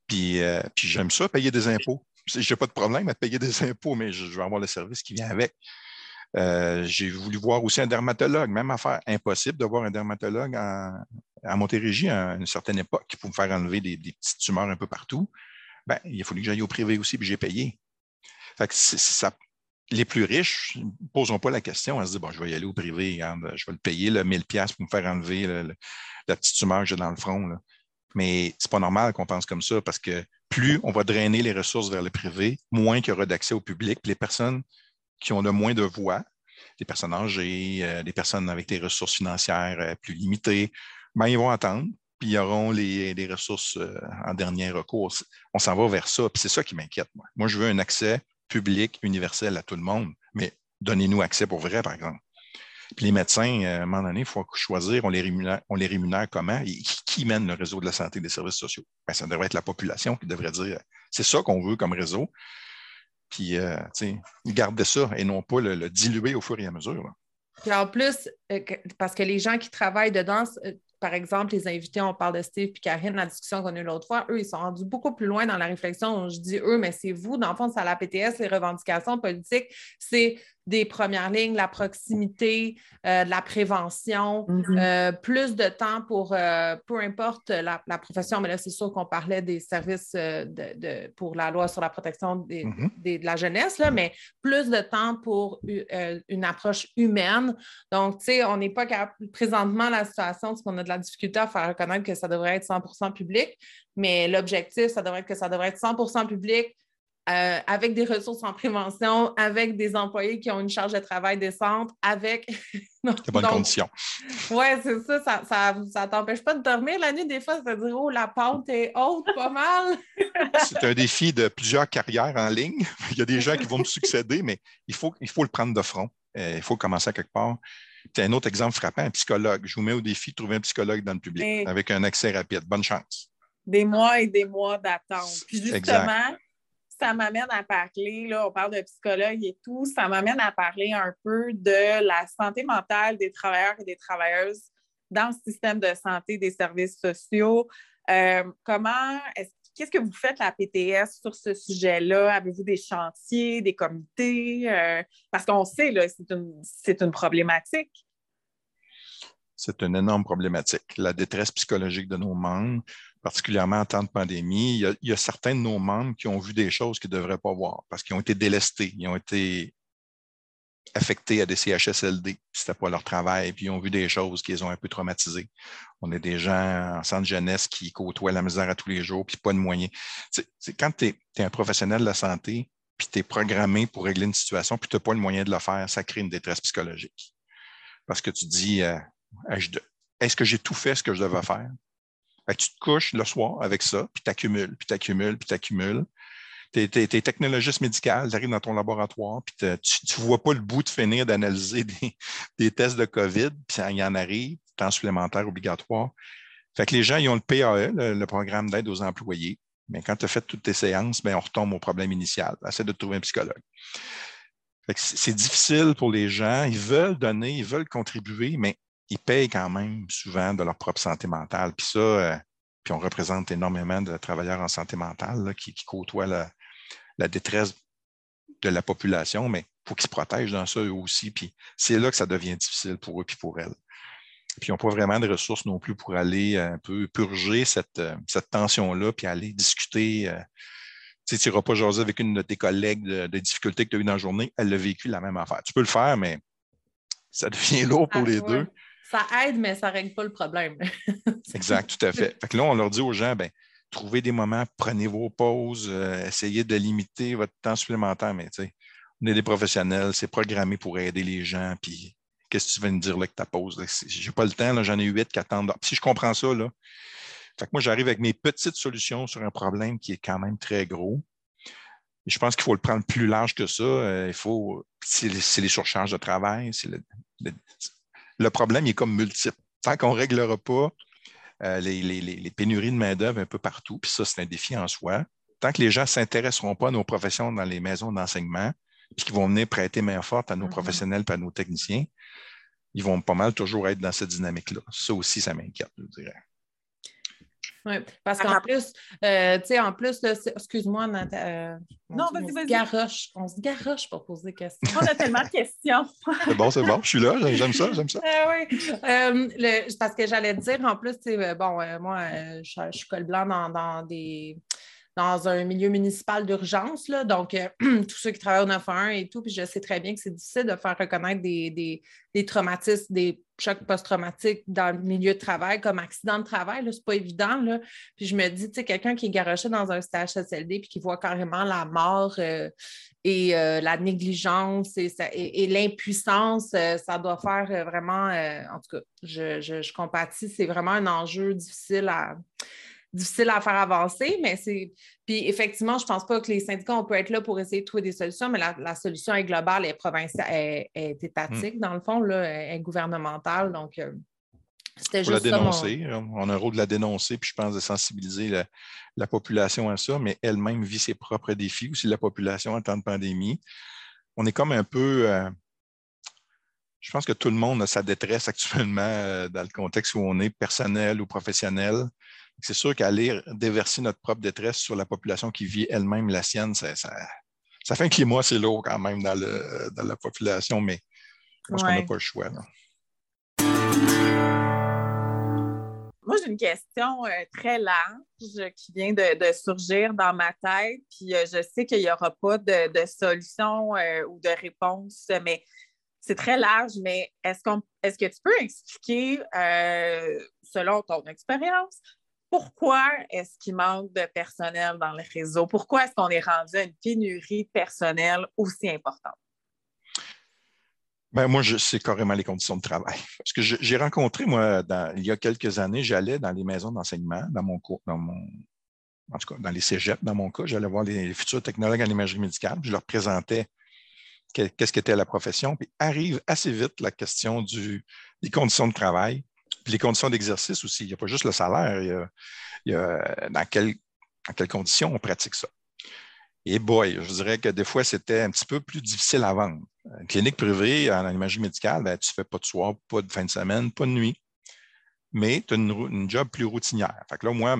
Puis, euh, puis j'aime ça, payer des impôts. Je n'ai pas de problème à payer des impôts, mais je, veux avoir le service qui vient avec. Euh, j'ai voulu voir aussi un dermatologue, même affaire impossible de voir un dermatologue à Montérégie à une certaine époque pouvait me faire enlever des, petites tumeurs un peu partout. Ben, il a fallu que j'aille au privé aussi, puis j'ai payé. Fait que ça, les plus riches ne posons pas la question. Ils se disent, bon, je vais y aller au privé, je vais le payer, le 1000 pièces pour me faire enlever la petite tumeur que j'ai dans le front. Mais ce n'est pas normal qu'on pense comme ça parce que plus on va drainer les ressources vers le privé, moins il y aura d'accès au public. les personnes qui ont le moins de voix, les personnes âgées, euh, les personnes avec des ressources financières euh, plus limitées, ben, ils vont attendre, puis ils auront les, ressources euh, en dernier recours. On s'en va vers ça, puis c'est ça qui m'inquiète. moi, je veux un accès public, universel à tout le monde, mais donnez-nous accès pour vrai, par exemple. Puis les médecins, euh, à un moment donné, il faut choisir, on les rémunère, on les rémunère comment et qui, mène le réseau de la santé et des services sociaux? Ben, ça devrait être la population qui devrait dire c'est ça qu'on veut comme réseau. Puis, euh, garder ça et non pas le, diluer au fur et à mesure.
Puis en plus, euh, parce que les gens qui travaillent dedans, euh, par exemple, les invités, on parle de Steve et Karine, la discussion qu'on a eu l'autre fois, eux, ils sont rendus beaucoup plus loin dans la réflexion. Je dis eux, mais c'est vous. Dans le fond, c'est à la PTS, les revendications politiques, c'est des premières lignes, la proximité, euh, la prévention, mm-hmm. euh, plus de temps pour, euh, peu importe la, profession, mais là, c'est sûr qu'on parlait des services de, pour la loi sur la protection mm-hmm. de la jeunesse, là, mais plus de temps pour une approche humaine. Donc, tu sais, on n'est pas capable, présentement, la situation, c'est qu'on a de la difficulté à faire reconnaître que ça devrait être 100% public, mais l'objectif, ça devrait être que ça devrait être 100% public, euh, avec des ressources en prévention, avec des employés qui ont une charge de travail décente, avec.
de bonnes conditions.
Oui, c'est ça. Ça ne ça, t'empêche pas de dormir la nuit. Des fois, ça dire Oh, la pente est haute, pas mal.
c'est un défi de plusieurs carrières en ligne. Il y a des gens qui vont me succéder, mais il faut, il faut le prendre de front. Euh, il faut commencer à quelque part. C'est un autre exemple frappant, un psychologue. Je vous mets au défi de trouver un psychologue dans le public avec un accès rapide. Bonne chance.
Des mois et des mois d'attente. Puis justement, ça m'amène à parler, là, on parle de psychologue et tout, ça m'amène à parler un peu de la santé mentale des travailleurs et des travailleuses dans le système de santé des services sociaux. Euh, comment est Qu'est-ce que vous faites la PTS sur ce sujet-là? Avez-vous des chantiers, des comités? Euh, parce qu'on sait, là, c'est une, une problématique.
C'est une énorme problématique. La détresse psychologique de nos membres, particulièrement en temps de pandémie, il y, a, certains de nos membres qui ont vu des choses qu'ils ne devraient pas voir parce qu'ils ont été délestés, ils ont été affectés à des CHSLD, c'était pas leur travail, puis ils ont vu des choses qui les ont un peu traumatisés. On est des gens en centre jeunesse qui côtoient la misère à tous les jours, puis pas de moyens. Quand tu es, un professionnel de la santé, puis tu es programmé pour régler une situation, puis tu n'as pas le moyen de le faire, ça crée une détresse psychologique. Parce que tu dis, euh, est-ce que j'ai tout fait ce que je devais faire? Tu te couches le soir avec ça, puis tu accumules, puis tu accumules, puis tu accumules. Tu es, technologiste médical, tu arrives dans ton laboratoire, puis tu ne vois pas le bout de finir d'analyser des, tests de COVID, puis il y en arrive, temps supplémentaire obligatoire. Fait que les gens, ils ont le PAE, le, programme d'aide aux employés. Mais quand tu as fait toutes tes séances, bien, on retombe au problème initial. Essaie de trouver un psychologue. C'est difficile pour les gens. Ils veulent donner, ils veulent contribuer, mais ils payent quand même souvent de leur propre santé mentale. Puis ça, euh, puis on représente énormément de travailleurs en santé mentale qui, côtoient la, détresse de la population, mais il faut qu'ils se protègent dans ça eux aussi. Puis c'est là que ça devient difficile pour eux puis pour elles. Puis ils n'ont pas vraiment de ressources non plus pour aller un peu purger cette, euh, cette tension-là, puis aller discuter. Euh, tu n'iras pas jaser avec une de tes collègues de, difficultés que tu as eues dans la journée, elle a vécu la même affaire. Tu peux le faire, mais ça devient lourd pour ah, les deux.
Ça aide, mais ça ne règle pas le problème.
exact, tout à fait. fait que là, on leur dit aux gens, ben, trouvez des moments, prenez vos pauses, euh, essayez de limiter votre temps supplémentaire, mais tu sais, on est des professionnels, c'est programmé pour aider les gens, puis qu'est-ce que tu vas me dire là que ta pause? Je n'ai pas le temps, j'en ai huit qui attendent. Si je comprends ça, là, fait que moi, j'arrive avec mes petites solutions sur un problème qui est quand même très gros. je pense qu'il faut le prendre plus large que ça. Euh, il faut, c'est les, surcharges de travail, c'est le problème est comme multiple. Tant qu'on ne réglera pas euh, les, pénuries de main-d'œuvre un peu partout, puis ça, c'est un défi en soi, tant que les gens ne s'intéresseront pas à nos professions dans les maisons d'enseignement, puis qu'ils vont venir prêter main forte à nos mm-hmm. professionnels et à nos techniciens, ils vont pas mal toujours être dans cette dynamique-là. Ça aussi, ça m'inquiète, je dirais.
Oui, parce qu'en plus, euh, tu sais, en plus, excuse-moi,
euh, non, vas-y, vas-y.
Garoche, on se garoche pour poser des questions.
On a tellement de questions.
c'est bon, c'est bon, je suis là, j'aime ça, j'aime ça.
Euh, oui, parce que j'allais te dire, en plus, tu sais, bon, moi, je, suis col blanc dans des dans un milieu municipal d'urgence. Donc, euh, tous ceux qui travaillent au 911 et tout, puis je sais très bien que c'est difficile de faire reconnaître des, traumatismes, des chocs post-traumatiques dans le milieu de travail comme accident de travail. Ce n'est pas évident. Là. Puis je me dis, tu sais, quelqu'un qui est garoché dans un stage SLD puis qui voit carrément la mort euh, et euh, la négligence et, l'impuissance, ça doit faire vraiment, en tout cas, je, je, je compatis, c'est vraiment un enjeu difficile à difficile à faire avancer, mais c'est. Puis effectivement, je ne pense pas que les syndicats, on peut être là pour essayer de trouver des solutions, mais la, solution est globale, est provinciale, est, est étatique, mm. dans le fond, là, est gouvernementale. Donc, euh,
c'était juste. la dénoncer. On a un rôle de la dénoncer, puis je pense de sensibiliser la, population à ça, mais elle-même vit ses propres défis, aussi la population en temps de pandémie. On est comme un peu. Euh, je pense que tout le monde a sa détresse actuellement euh, dans le contexte où on est, personnel ou professionnel. C'est sûr qu'aller déverser notre propre détresse sur la population qui vit elle-même la sienne, ça, fait un climat assez lourd quand même dans, la population, mais je pense qu'on n'a pas le choix.
Moi, j'ai une question euh, très large qui vient de, surgir dans ma tête, puis euh, je sais qu'il n'y aura pas de, solution euh, ou de réponse, mais c'est très large, mais est-ce, qu'on, est-ce que tu peux expliquer, selon ton expérience, pourquoi est-ce qu'il manque de personnel dans le réseau? Pourquoi est-ce qu'on est rendu à une pénurie personnelle aussi importante?
Ben, moi, c'est carrément les conditions de travail. Parce que j'ai rencontré, moi, il y a quelques années, j'allais dans les maisons d'enseignement, dans mon cours, dans mon, en tout cas, dans les cégeps, dans mon cas, j'allais voir les, futurs technologues en imagerie médicale, je leur présentais qu'est-ce qu'était la profession, puis arrive assez vite la question des conditions de travail, les conditions d'exercice aussi. Il n'y a pas juste le salaire. Y a, dans, quelles conditions on pratique ça. Et boy, je dirais que des fois, c'était un petit peu plus difficile à vendre. Une clinique privée en imagerie médicale, ben, tu ne fais pas de soir, pas de fin de semaine, pas de nuit, mais tu as une, job plus routinière. Fait que là, moi,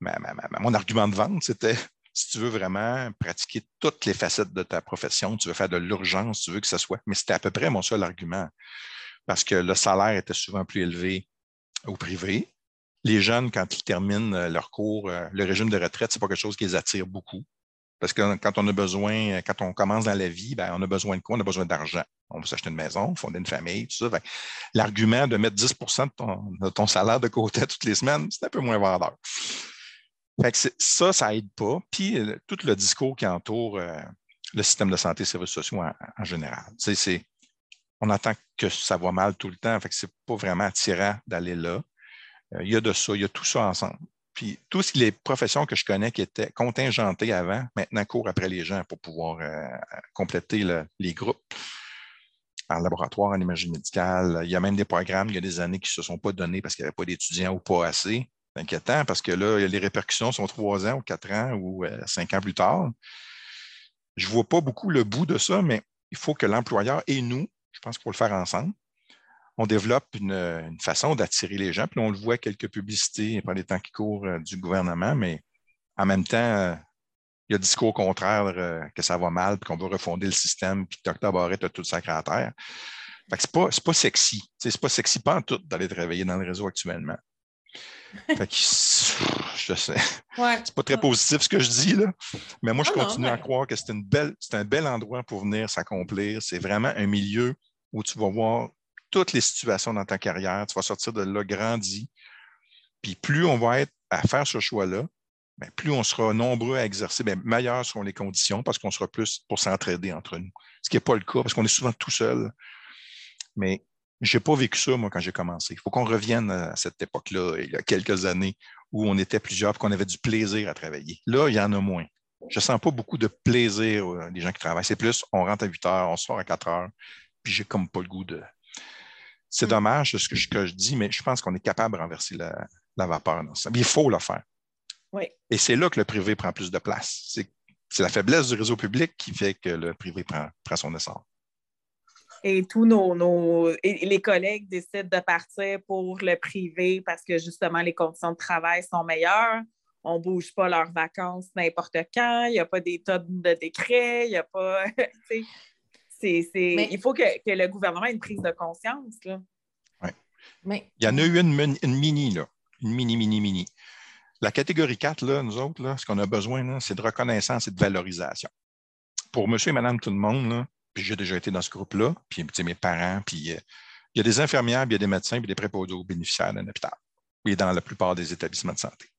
mon argument de vente, c'était si tu veux vraiment pratiquer toutes les facettes de ta profession, tu veux faire de l'urgence, tu veux que ça soit. Mais c'était à peu près mon seul argument parce que le salaire était souvent plus élevé au privé. Les jeunes, quand ils terminent euh, leur cours, euh, le régime de retraite, ce n'est pas quelque chose qui les attire beaucoup. Parce que quand on a besoin, quand on commence dans la vie, ben, on a besoin de quoi? On a besoin d'argent. On veut s'acheter une maison, fonder une famille, tout ça. L'argument de mettre 10% de ton, salaire de côté toutes les semaines, c'est un peu moins vendeur. Fait que ça, ça aide pas. Puis tout le discours qui entoure le système de santé et services sociaux en, général. C'est, on entend que ça va mal tout le temps, fait que c'est pas vraiment attirant d'aller là. il y a de ça, il y a tout ça ensemble. Puis toutes les professions que je connais qui étaient contingentées avant, maintenant courent après les gens pour pouvoir euh, compléter les groupes en laboratoire, en imagerie médicale. Il y a même des programmes, il y a des années qui ne se sont pas donnés parce qu'il n'y avait pas d'étudiants ou pas assez. C'est inquiétant parce que là, les répercussions sont trois ans ou quatre ans ou euh, cinq ans plus tard. Je ne vois pas beaucoup le bout de ça, mais il faut que l'employeur et nous, je pense qu'il faut le faire ensemble, on développe une, façon d'attirer les gens. Puis on le voit quelques publicités pendant les temps qui courent euh, du gouvernement, mais en même temps, euh, il y a le discours contraire euh, que ça va mal, puis qu'on veut refonder le système, puis que Dr. Barrett a tout sacré à terre. Fait que c'est pas, pas sexy. C'est pas sexy pas en tout d'aller travailler dans le réseau actuellement. Fait que, je sais. C'est pas très positif ce que je dis, là. Mais moi, je ah continue à croire que c'est une belle, c'est un bel endroit pour venir s'accomplir. C'est vraiment un milieu où tu vas voir toutes les situations dans ta carrière. Tu vas sortir de là grandi. Puis plus on va être à faire ce choix-là, bien, plus on sera nombreux à exercer, bien, meilleures seront les conditions parce qu'on sera plus pour s'entraider entre nous. Ce qui n'est pas le cas parce qu'on est souvent tout seul. Mais je n'ai pas vécu ça, moi, quand j'ai commencé. Il faut qu'on revienne à cette époque-là, il y a quelques années, où on était plusieurs et qu'on avait du plaisir à travailler. Là, il y en a moins. Je ne sens pas beaucoup de plaisir des gens qui travaillent. C'est plus, on rentre à 8 heures, on sort à 4 heures, puis j'ai comme pas le goût de, c'est mm. dommage ce que je, dis, mais je pense qu'on est capable de renverser la, vapeur dans ça. il faut le faire.
Oui.
Et c'est là que le privé prend plus de place. C'est la faiblesse du réseau public qui fait que le privé prend, son essor.
Et tous nos, les collègues décident de partir pour le privé parce que justement les conditions de travail sont meilleures. On ne bouge pas leurs vacances n'importe quand. Il n'y a pas des tonnes de décrets. Il n'y a pas. Il faut que, le gouvernement ait une prise de conscience. Là.
Mais... Il y en a eu une, mini, là. Une mini, mini, mini. La catégorie 4, là, nous autres, là, ce qu'on a besoin, c'est de reconnaissance et de valorisation. Pour monsieur et madame tout le monde, puis j'ai déjà été dans ce groupe-là, puis mes parents, puis euh, il y a des infirmières, puis il y a des médecins, puis des préposés aux bénéficiaires d'un hôpital, et dans la plupart des établissements de santé.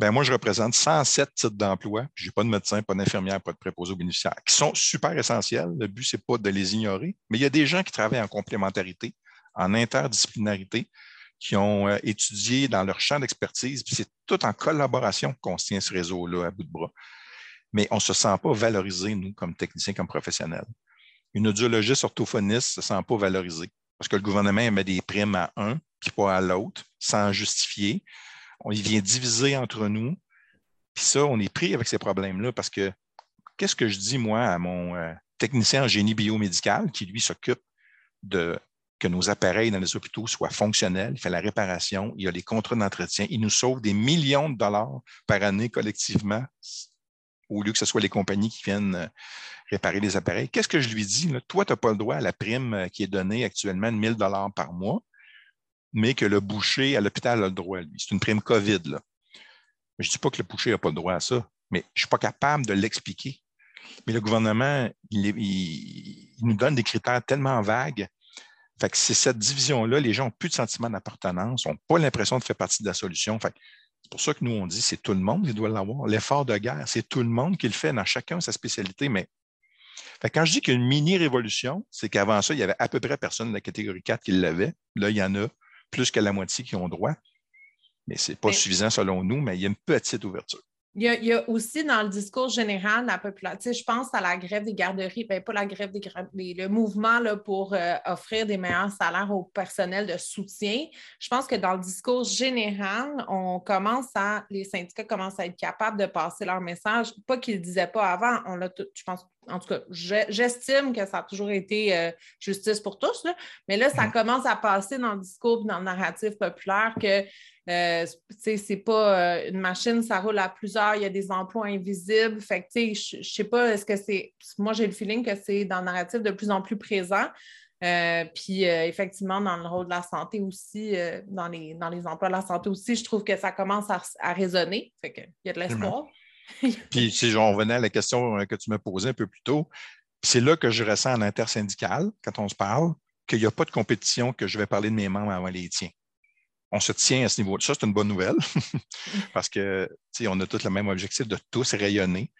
Ben moi, je représente 107 titres d'emploi. Je n'ai pas de médecin, pas d'infirmière, pas de préposé aux bénéficiaires, qui sont super essentiels. Le but, ce n'est pas de les ignorer, mais il y a des gens qui travaillent en complémentarité, en interdisciplinarité, qui ont euh, étudié dans leur champ d'expertise, puis c'est tout en collaboration qu'on se tient ce réseau-là à bout de bras. Mais on ne se sent pas valorisé, nous, comme techniciens, comme professionnels. Une audiologiste orthophoniste ne se sent pas valorisée parce que le gouvernement met des primes à un, puis pas à l'autre, sans justifier on y vient diviser entre nous. Puis ça, on est pris avec ces problèmes-là parce que qu'est-ce que je dis, moi, à mon euh, technicien en génie biomédical qui, lui, s'occupe de que nos appareils dans les hôpitaux soient fonctionnels, il fait la réparation, il a les contrats d'entretien, il nous sauve des millions de dollars par année collectivement, au lieu que ce soit les compagnies qui viennent euh, réparer les appareils. Qu'est-ce que je lui dis? Toi, tu n'as pas le droit à la prime euh, qui est donnée actuellement de 1000 dollars par mois mais que le boucher à l'hôpital a le droit, lui. C'est une prime COVID. Là. Je ne dis pas que le boucher n'a pas le droit à ça, mais je ne suis pas capable de l'expliquer. Mais le gouvernement, il, nous donne des critères tellement vagues. Fait que c'est cette division-là, les gens n'ont plus de sentiment d'appartenance, n'ont pas l'impression de faire partie de la solution. C'est pour ça que nous, on dit c'est tout le monde qui doit l'avoir. L'effort de guerre, c'est tout le monde qui le fait dans chacun sa spécialité. Mais fait quand je dis qu'il y a une mini-révolution, c'est qu'avant ça, il y avait à peu près personne de la catégorie 4 qui l'avait. Là, il y en a plus que la moitié qui ont droit. Mais ce n'est pas suffisant selon nous, mais il y a une petite ouverture.
Il y, a, aussi dans le discours général la population, je pense à la grève des garderies, bien, pas la grève des garderies, le mouvement là, pour euh, offrir des meilleurs salaires au personnel de soutien. Je pense que dans le discours général, on commence à, les syndicats commencent à être capables de passer leur message. Pas qu'ils ne le disaient pas avant, on l'a je pense en tout cas, j'estime que ça a toujours été euh, justice pour tous, mais là, ça mm. commence à passer dans le discours, dans le narratif populaire que euh, c'est pas euh, une machine, ça roule à plusieurs, il y a des emplois invisibles. Fait que, je sais pas, est-ce que c'est. Moi, j'ai le feeling que c'est dans le narratif de plus en plus présent. puis effectivement, dans le rôle de la santé aussi, dans, les, dans les emplois de la santé aussi, je trouve que ça commence à, à résonner. Fait qu'il y a de l'espoir.
Puis, si on revenait à la question euh, que tu m'as posée un peu plus tôt, c'est là que je ressens en intersyndical, quand on se parle, qu'il n'y a pas de compétition que je vais parler de mes membres avant les tiens. On se tient à ce niveau. Ça, c'est une bonne nouvelle parce que on a tous le même objectif de tous rayonner.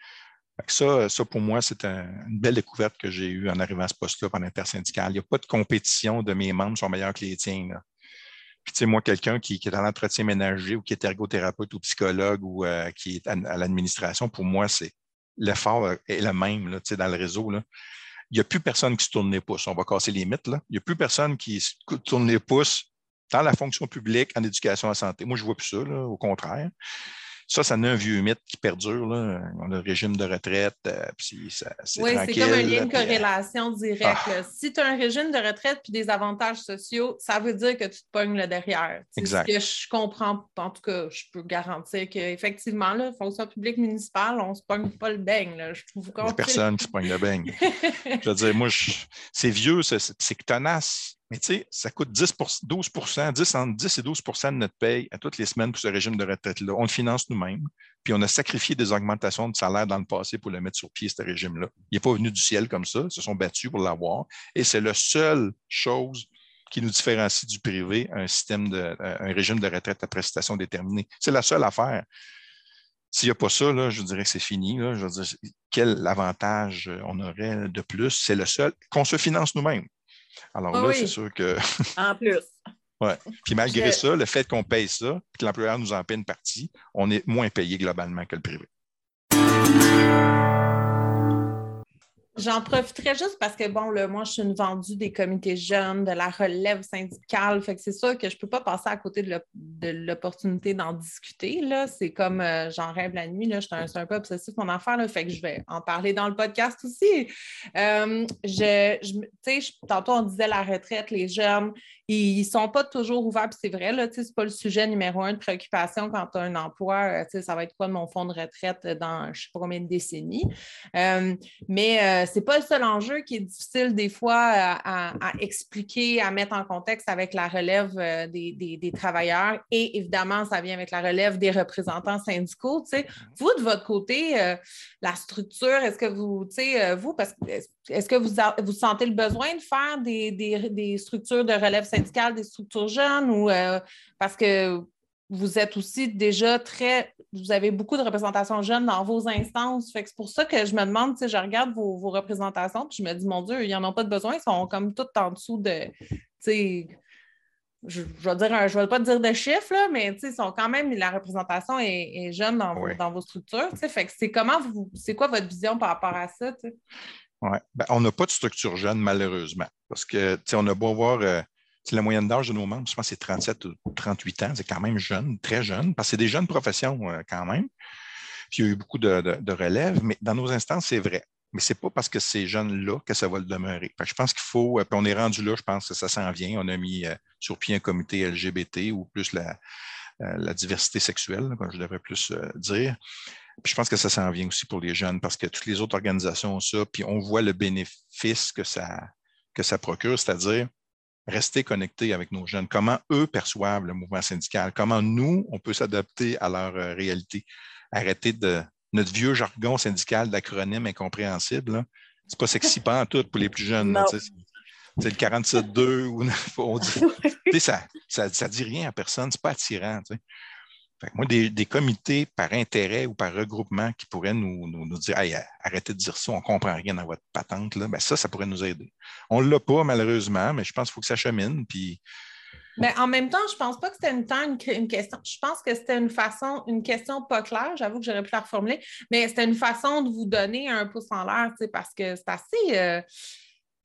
Ça, ça, pour moi, c'est une belle découverte que j'ai eue en arrivant à ce poste-là par l'intersyndicale. Il n'y a pas de compétition de mes membres sont meilleurs que les tiens. Puis, tu sais, moi, quelqu'un qui, est dans l'entretien ménager ou qui est ergothérapeute ou psychologue ou euh, qui est à, l'administration, pour moi, c'est l'effort est le même là, dans le réseau. Là. Il n'y a plus personne qui se tourne les pouces. On va casser les mythes. Là. Il n'y a plus personne qui se tourne les pouces dans la fonction publique, en éducation la santé. Moi, je ne vois plus ça, là, au contraire. Ça, ça a un vieux mythe qui perdure. Là. On a le régime de retraite, euh, puis c'est
Oui, c'est comme un lien de euh, corrélation directe. Ah. Si tu as un régime de retraite puis des avantages sociaux, ça veut dire que tu te pognes le derrière.
Exact.
Ce que je comprends, en tout cas, je peux garantir qu'effectivement, la fonction publique municipale, on ne se pogne pas le beigne. Là. Je trouve
Il n'y a personne qui se pogne le beigne. je veux dire, moi, c'est vieux, c'est tenace. Mais tu sais, ça coûte 10 12 10, entre 10 et 12% de notre paye à toutes les semaines pour ce régime de retraite-là. On le finance nous-mêmes, puis on a sacrifié des augmentations de salaire dans le passé pour le mettre sur pied, ce régime-là. Il n'est pas venu du ciel comme ça, ils se sont battus pour l'avoir. Et c'est la seule chose qui nous différencie du privé, un système de, un régime de retraite à prestation déterminée. C'est la seule affaire. S'il n'y a pas ça, là, je dirais que c'est fini. Là. Je veux dire, quel avantage on aurait de plus? C'est le seul qu'on se finance nous-mêmes. Alors là, c'est sûr que.
en plus.
Ouais. Puis malgré ça, le fait qu'on paye ça, puis que l'employeur nous en paie une partie, on est moins payé globalement que le privé.
J'en profiterai juste parce que, bon, là, moi, je suis une vendue des comités jeunes, de la relève syndicale. Fait que c'est sûr que je ne peux pas passer à côté de l'opportunité d'en discuter. Là. C'est comme euh, j'en rêve la nuit. Là. Je suis un, peu obsessif mon affaire. Là, fait que je vais en parler dans le podcast aussi. Euh, je, je tantôt, on disait la retraite, les jeunes, ils ne sont pas toujours ouverts, puis c'est vrai, ce n'est pas le sujet numéro un de préoccupation quand tu as un emploi. Euh, ça va être quoi de mon fonds de retraite dans je ne sais pas combien de décennies. Euh, mais euh, ce n'est pas le seul enjeu qui est difficile des fois à, expliquer, à mettre en contexte avec la relève des, travailleurs. Et évidemment, ça vient avec la relève des représentants syndicaux. Vous, de votre côté, la structure, est-ce que vous, vous, parce que est-ce que vous, vous sentez le besoin de faire des, des structures de relève syndicale? Des structures jeunes ou euh, parce que vous êtes aussi déjà très, vous avez beaucoup de représentations jeunes dans vos instances. Fait que c'est pour ça que je me demande, je regarde vos, représentations, puis je me dis, mon Dieu, ils n'en ont pas de besoin, ils sont comme tout en dessous de, je, je vais dire, je vais pas dire de chiffres, là, mais ils sont quand même, la représentation est, jeune dans, dans, vos structures. Fait que c'est comment vous, c'est quoi votre vision par rapport à ça?
Ouais. Ben, on n'a pas de structure jeune, malheureusement. Parce que, on a beau voir euh, la moyenne d'âge de nos membres, je pense que c'est 37 ou 38 ans. C'est quand même jeune, très jeune, parce que c'est des jeunes professions euh, quand même. Puis il y a eu beaucoup de, relèves, mais dans nos instances, c'est vrai. Mais ce n'est pas parce que c'est jeunes-là que ça va le demeurer. je pense qu'il faut, euh, puis on est rendu là, je pense que ça s'en vient. On a mis euh, sur pied un comité LGBT ou plus la, diversité sexuelle, comme je devrais plus dire. Puis je pense que ça s'en vient aussi pour les jeunes parce que toutes les autres organisations ont ça, puis on voit le bénéfice que ça procure, c'est-à-dire rester connectés avec nos jeunes, comment eux perçoivent le mouvement syndical, comment nous, on peut s'adapter à leur euh, réalité? Arrêter de notre vieux jargon syndical d'acronyme incompréhensible. C'est pas sexy pas en tout pour les plus jeunes. C'est le 47-2 ou on dit, ça, ça, ça dit rien à personne, c'est pas attirant moi, des, comités par intérêt ou par regroupement qui pourraient nous, dire arrêtez de dire ça, on ne comprend rien dans votre patente, là, ben ça, ça pourrait nous aider. On ne l'a pas, malheureusement, mais je pense qu'il faut que ça chemine. Puis...
Mais en même temps, je ne pense pas que c'était une, une, question. Je pense que c'était une façon, une question pas claire. J'avoue que j'aurais pu la reformuler, mais c'était une façon de vous donner un pouce en l'air, parce que c'est assez. Euh,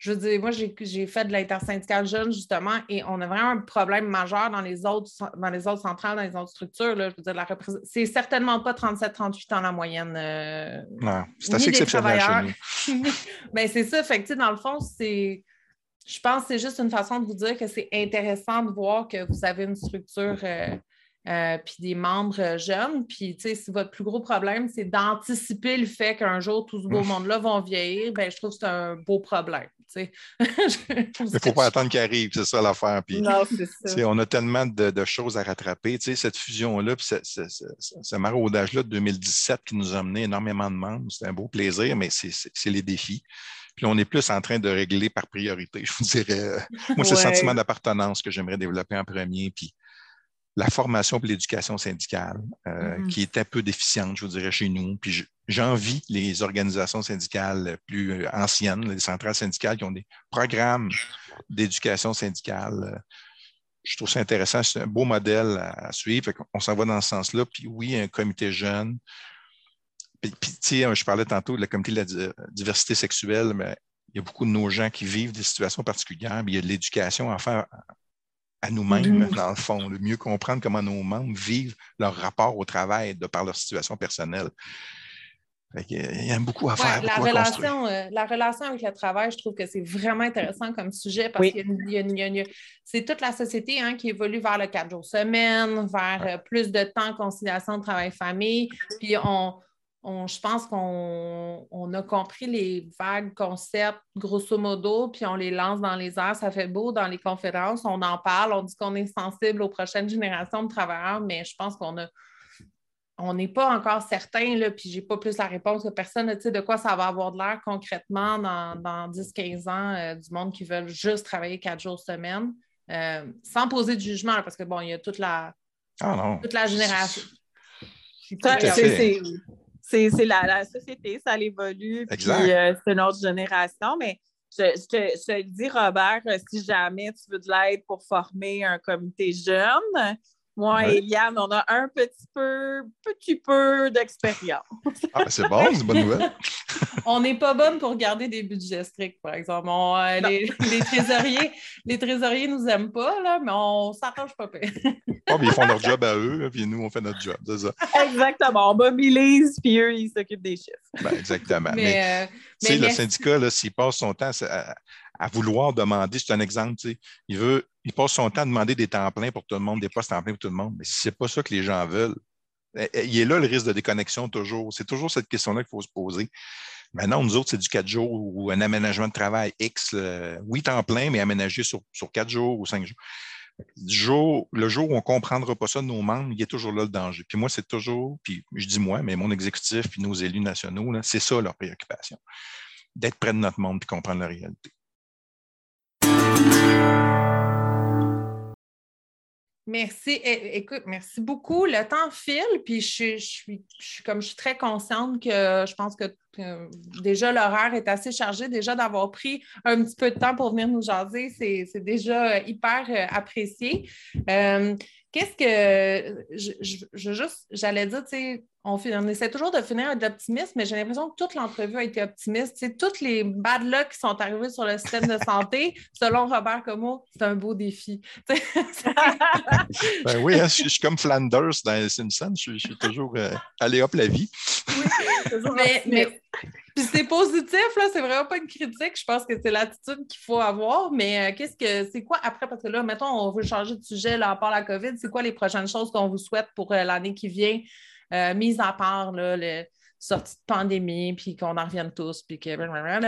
je veux dire, moi, j'ai fait de l'intersyndicale jeune, justement, et on a vraiment un problème majeur dans les autres, dans les autres centrales, dans les autres structures. Là, je veux dire, c'est certainement pas 37-38 ans la moyenne.
Euh, non, c'est assez exceptionnel chez
nous. Ben, c'est ça. Fait que, dans le fond, c'est. Je pense que c'est juste une façon de vous dire que c'est intéressant de voir que vous avez une structure. Euh, euh, puis des membres jeunes. Puis, tu sais, si votre plus gros problème, c'est d'anticiper le fait qu'un jour, tout ce beau monde-là vont vieillir, ben, je trouve que c'est un beau problème. Il
ne faut pas attendre qu'il arrive, c'est ça l'affaire.
non, c'est
On a tellement de, choses à rattraper. cette fusion-là, ce, maraudage-là de 2017 qui nous a amené énormément de membres, c'est un beau plaisir, mais c'est les défis. Puis on est plus en train de régler par priorité, je vous dirais. Moi, c'est le sentiment d'appartenance que j'aimerais développer en premier. Puis la formation pour l'éducation syndicale, euh,
Mhm.
qui est un peu déficiente, je vous dirais, chez nous. Puis je- j'envie les organisations syndicales plus anciennes, les centrales syndicales qui ont des programmes d'éducation syndicale. Euh, Je trouve ça intéressant. C'est un beau modèle à, suivre. On s'en va dans ce sens-là. Puis oui, un comité jeune. Puis, puis, tu sais, je parlais tantôt de la comité de la di- diversité sexuelle, mais il y a beaucoup de nos gens qui vivent des situations particulières. mais il y a de l'éducation à faire à nous-mêmes,
Mhm.
dans le fond, de mieux comprendre comment nos membres vivent leur rapport au travail de par leur situation personnelle. A- il y a beaucoup à faire.
Ouais, la,
beaucoup à construire.
relation, euh, la relation avec le travail, je trouve que c'est vraiment intéressant comme sujet parce
Oui.
qu'il y a une- il y a une- il y a une- c'est toute la société hein, qui évolue vers le quatre jours semaine, vers euh, plus de temps conciliation de travail-famille. Puis on, on- je pense qu'on on a compris les vagues concepts, grosso modo, puis on les lance dans les airs. Ça fait beau dans les conférences. On en parle, on dit qu'on est sensible aux prochaines générations de travailleurs, mais je pense qu'on a on n'est pas encore certain, là, puis j'ai pas plus la réponse que personne, sais, de quoi ça va avoir de l'air concrètement dans, dans 10-15 ans, euh, du monde qui veulent juste travailler quatre jours semaine, euh, sans poser de jugement, là, parce que bon, il y a toute la,
Ah non.
toute la génération.
C'est-. C'est- la, la société, ça évolue. Puis euh, c'est une autre génération. Mais je, je te, je te le dis, Robert, euh, si jamais tu veux de l'aide pour former un comité jeune, moi
Ouais.
et Eliane, on a un petit peu, petit peu d'expérience.
Ah, ben, c'est bon, c'est une bonne nouvelle.
On n'est pas bonne pour garder des budgets stricts, par exemple. On, euh, les, les trésoriers, les trésoriers nous aiment pas, là, mais on s'arrange pas pire.
Ah, puis ils font leur job à eux, puis nous, on fait notre job. C'est ça.
Exactement. On mobilise, puis eux, ils s'occupent des chiffres.
Ben, exactement. Mais,
Mais, euh, mais
le
merci.
syndicat, là, s'il passe son temps à, à vouloir demander, c'est un exemple, tu sais, il veut, il passe son temps à demander des temps pleins pour tout le monde, des postes temps pleins pour tout le monde, mais c'est pas ça que les gens veulent. Eh, eh, Il est là le risque de déconnexion toujours. C'est toujours cette question-là qu'il faut se poser. Maintenant, nous autres, c'est du quatre jours ou un aménagement de travail X. là. oui, temps plein, mais aménagé sur, sur quatre jours ou cinq jours. Du jour, le jour où on ne comprendra pas ça de nos membres, il a toujours là le danger. Puis moi, c'est toujours, puis je dis moi, mais mon exécutif puis nos élus nationaux, c'est ça leur préoccupation. D'être près de notre monde et comprendre la réalité.
Merci. É- Écoute, merci beaucoup. Le temps file, puis je, je suis, comme je suis très consciente que je pense que déjà l'horaire est assez chargé. Déjà d'avoir pris un petit peu de temps pour venir nous jaser, c'est c'est déjà euh, hyper euh, apprécié. Euh, Qu'est-ce que je, je- je juste, j'allais dire, tu sais, on, on essaie toujours de finir avec de l'optimisme, mais j'ai l'impression que toute l'entrevue a été optimiste. Tu sais, toutes les bad luck qui sont arrivés sur le système de santé, selon Robert Como, c'est un beau défi. Tu sais,
Ben oui, hein, je, je suis comme Flanders dans les Simpsons. Je, suis- je suis toujours euh, allez hop la vie.
mais, mais puis c'est positif, là, c'est vraiment pas une critique. Je pense que c'est l'attitude qu'il faut avoir. Mais euh, qu'est-ce que c'est quoi après? Parce que là, mettons, on veut changer de sujet là, à part la COVID. C'est quoi les prochaines choses qu'on vous souhaite pour euh, l'année qui vient? Euh, mise à part là, le sortie de pandémie, puis qu'on en revienne tous, puis que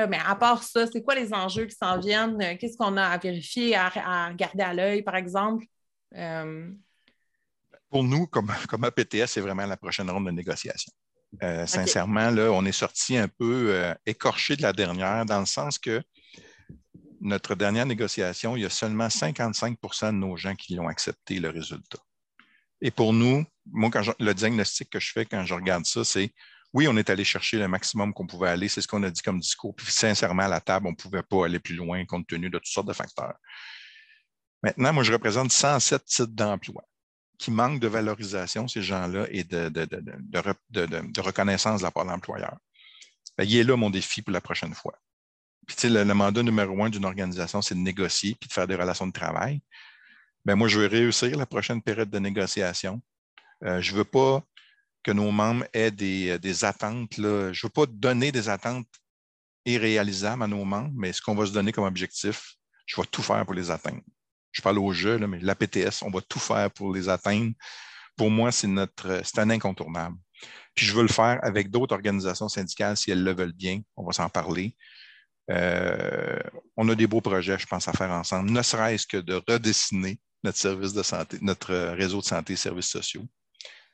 mais à part ça, c'est quoi les enjeux qui s'en viennent? Euh, Qu'est-ce qu'on a à vérifier, à, regarder à l'œil, par exemple?
Pour nous, comme, comme APTS, c'est vraiment la prochaine ronde de négociation. Euh, Sincèrement, là, on est sorti un peu euh, écorché de la dernière, dans le sens que notre dernière négociation, il y a seulement 55% de nos gens qui l'ont accepté, le résultat. Et pour nous, moi, quand je- le diagnostic que je fais quand je regarde ça, c'est oui, on est allé chercher le maximum qu'on pouvait aller, c'est ce qu'on a dit comme discours. Puis sincèrement, à la table, on ne pouvait pas aller plus loin compte tenu de toutes sortes de facteurs. Maintenant, moi, je représente 107 titres d'emploi qui manquent de valorisation, ces gens-là, et de, de, de, de, re- de- de- de reconnaissance de la part de l'employeur. Ben, il est là mon défi pour la prochaine fois. Le, mandat numéro un d'une organisation, c'est de négocier puis de faire des relations de travail. Ben, moi, je veux réussir la prochaine période de négociation. Euh, je ne veux pas que nos membres aient des, des attentes. Je ne veux pas donner des attentes irréalisables à nos membres, mais ce qu'on va se donner comme objectif, je vais tout faire pour les atteindre. Je parle au jeu, mais la PTS, on va tout faire pour les atteindre. Pour moi, c'est notre, c'est un incontournable. Puis je veux le faire avec d'autres organisations syndicales si elles le veulent bien. On va s'en parler. Euh, on a des beaux projets, je pense, à faire ensemble, ne serait-ce que de redessiner notre service de santé, notre réseau de santé et services sociaux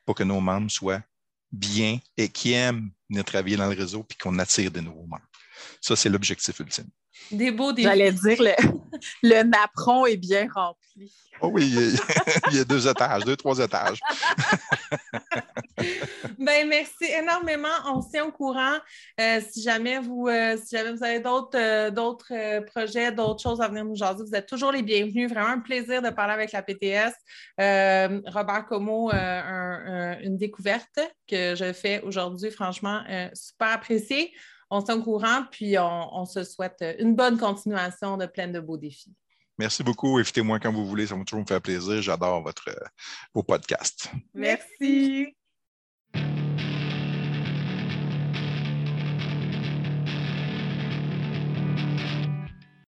pour que nos membres soient bien et qui aiment venir travailler dans le réseau puis qu'on attire de nouveaux membres. Ça, c'est l'objectif ultime.
Des beaux défis.
J'allais dire, le, le napperon est bien rempli.
Oh oui, il y, a, deux étages, deux, trois étages.
ben, merci énormément. On se tient au courant. Euh, si, jamais vous, euh, si jamais vous avez d'autres euh, projets, d'autres choses à venir nous jaser, vous êtes toujours les bienvenus. Vraiment un plaisir de parler avec la PTS. Robert Como, une découverte que je fais aujourd'hui, franchement, super appréciée on s'en courant, puis on, se souhaite une bonne continuation de plein de beaux défis.
Merci beaucoup. Invitez-moi quand vous voulez. Ça va toujours me faire plaisir. J'adore votre, vos podcasts.
Merci.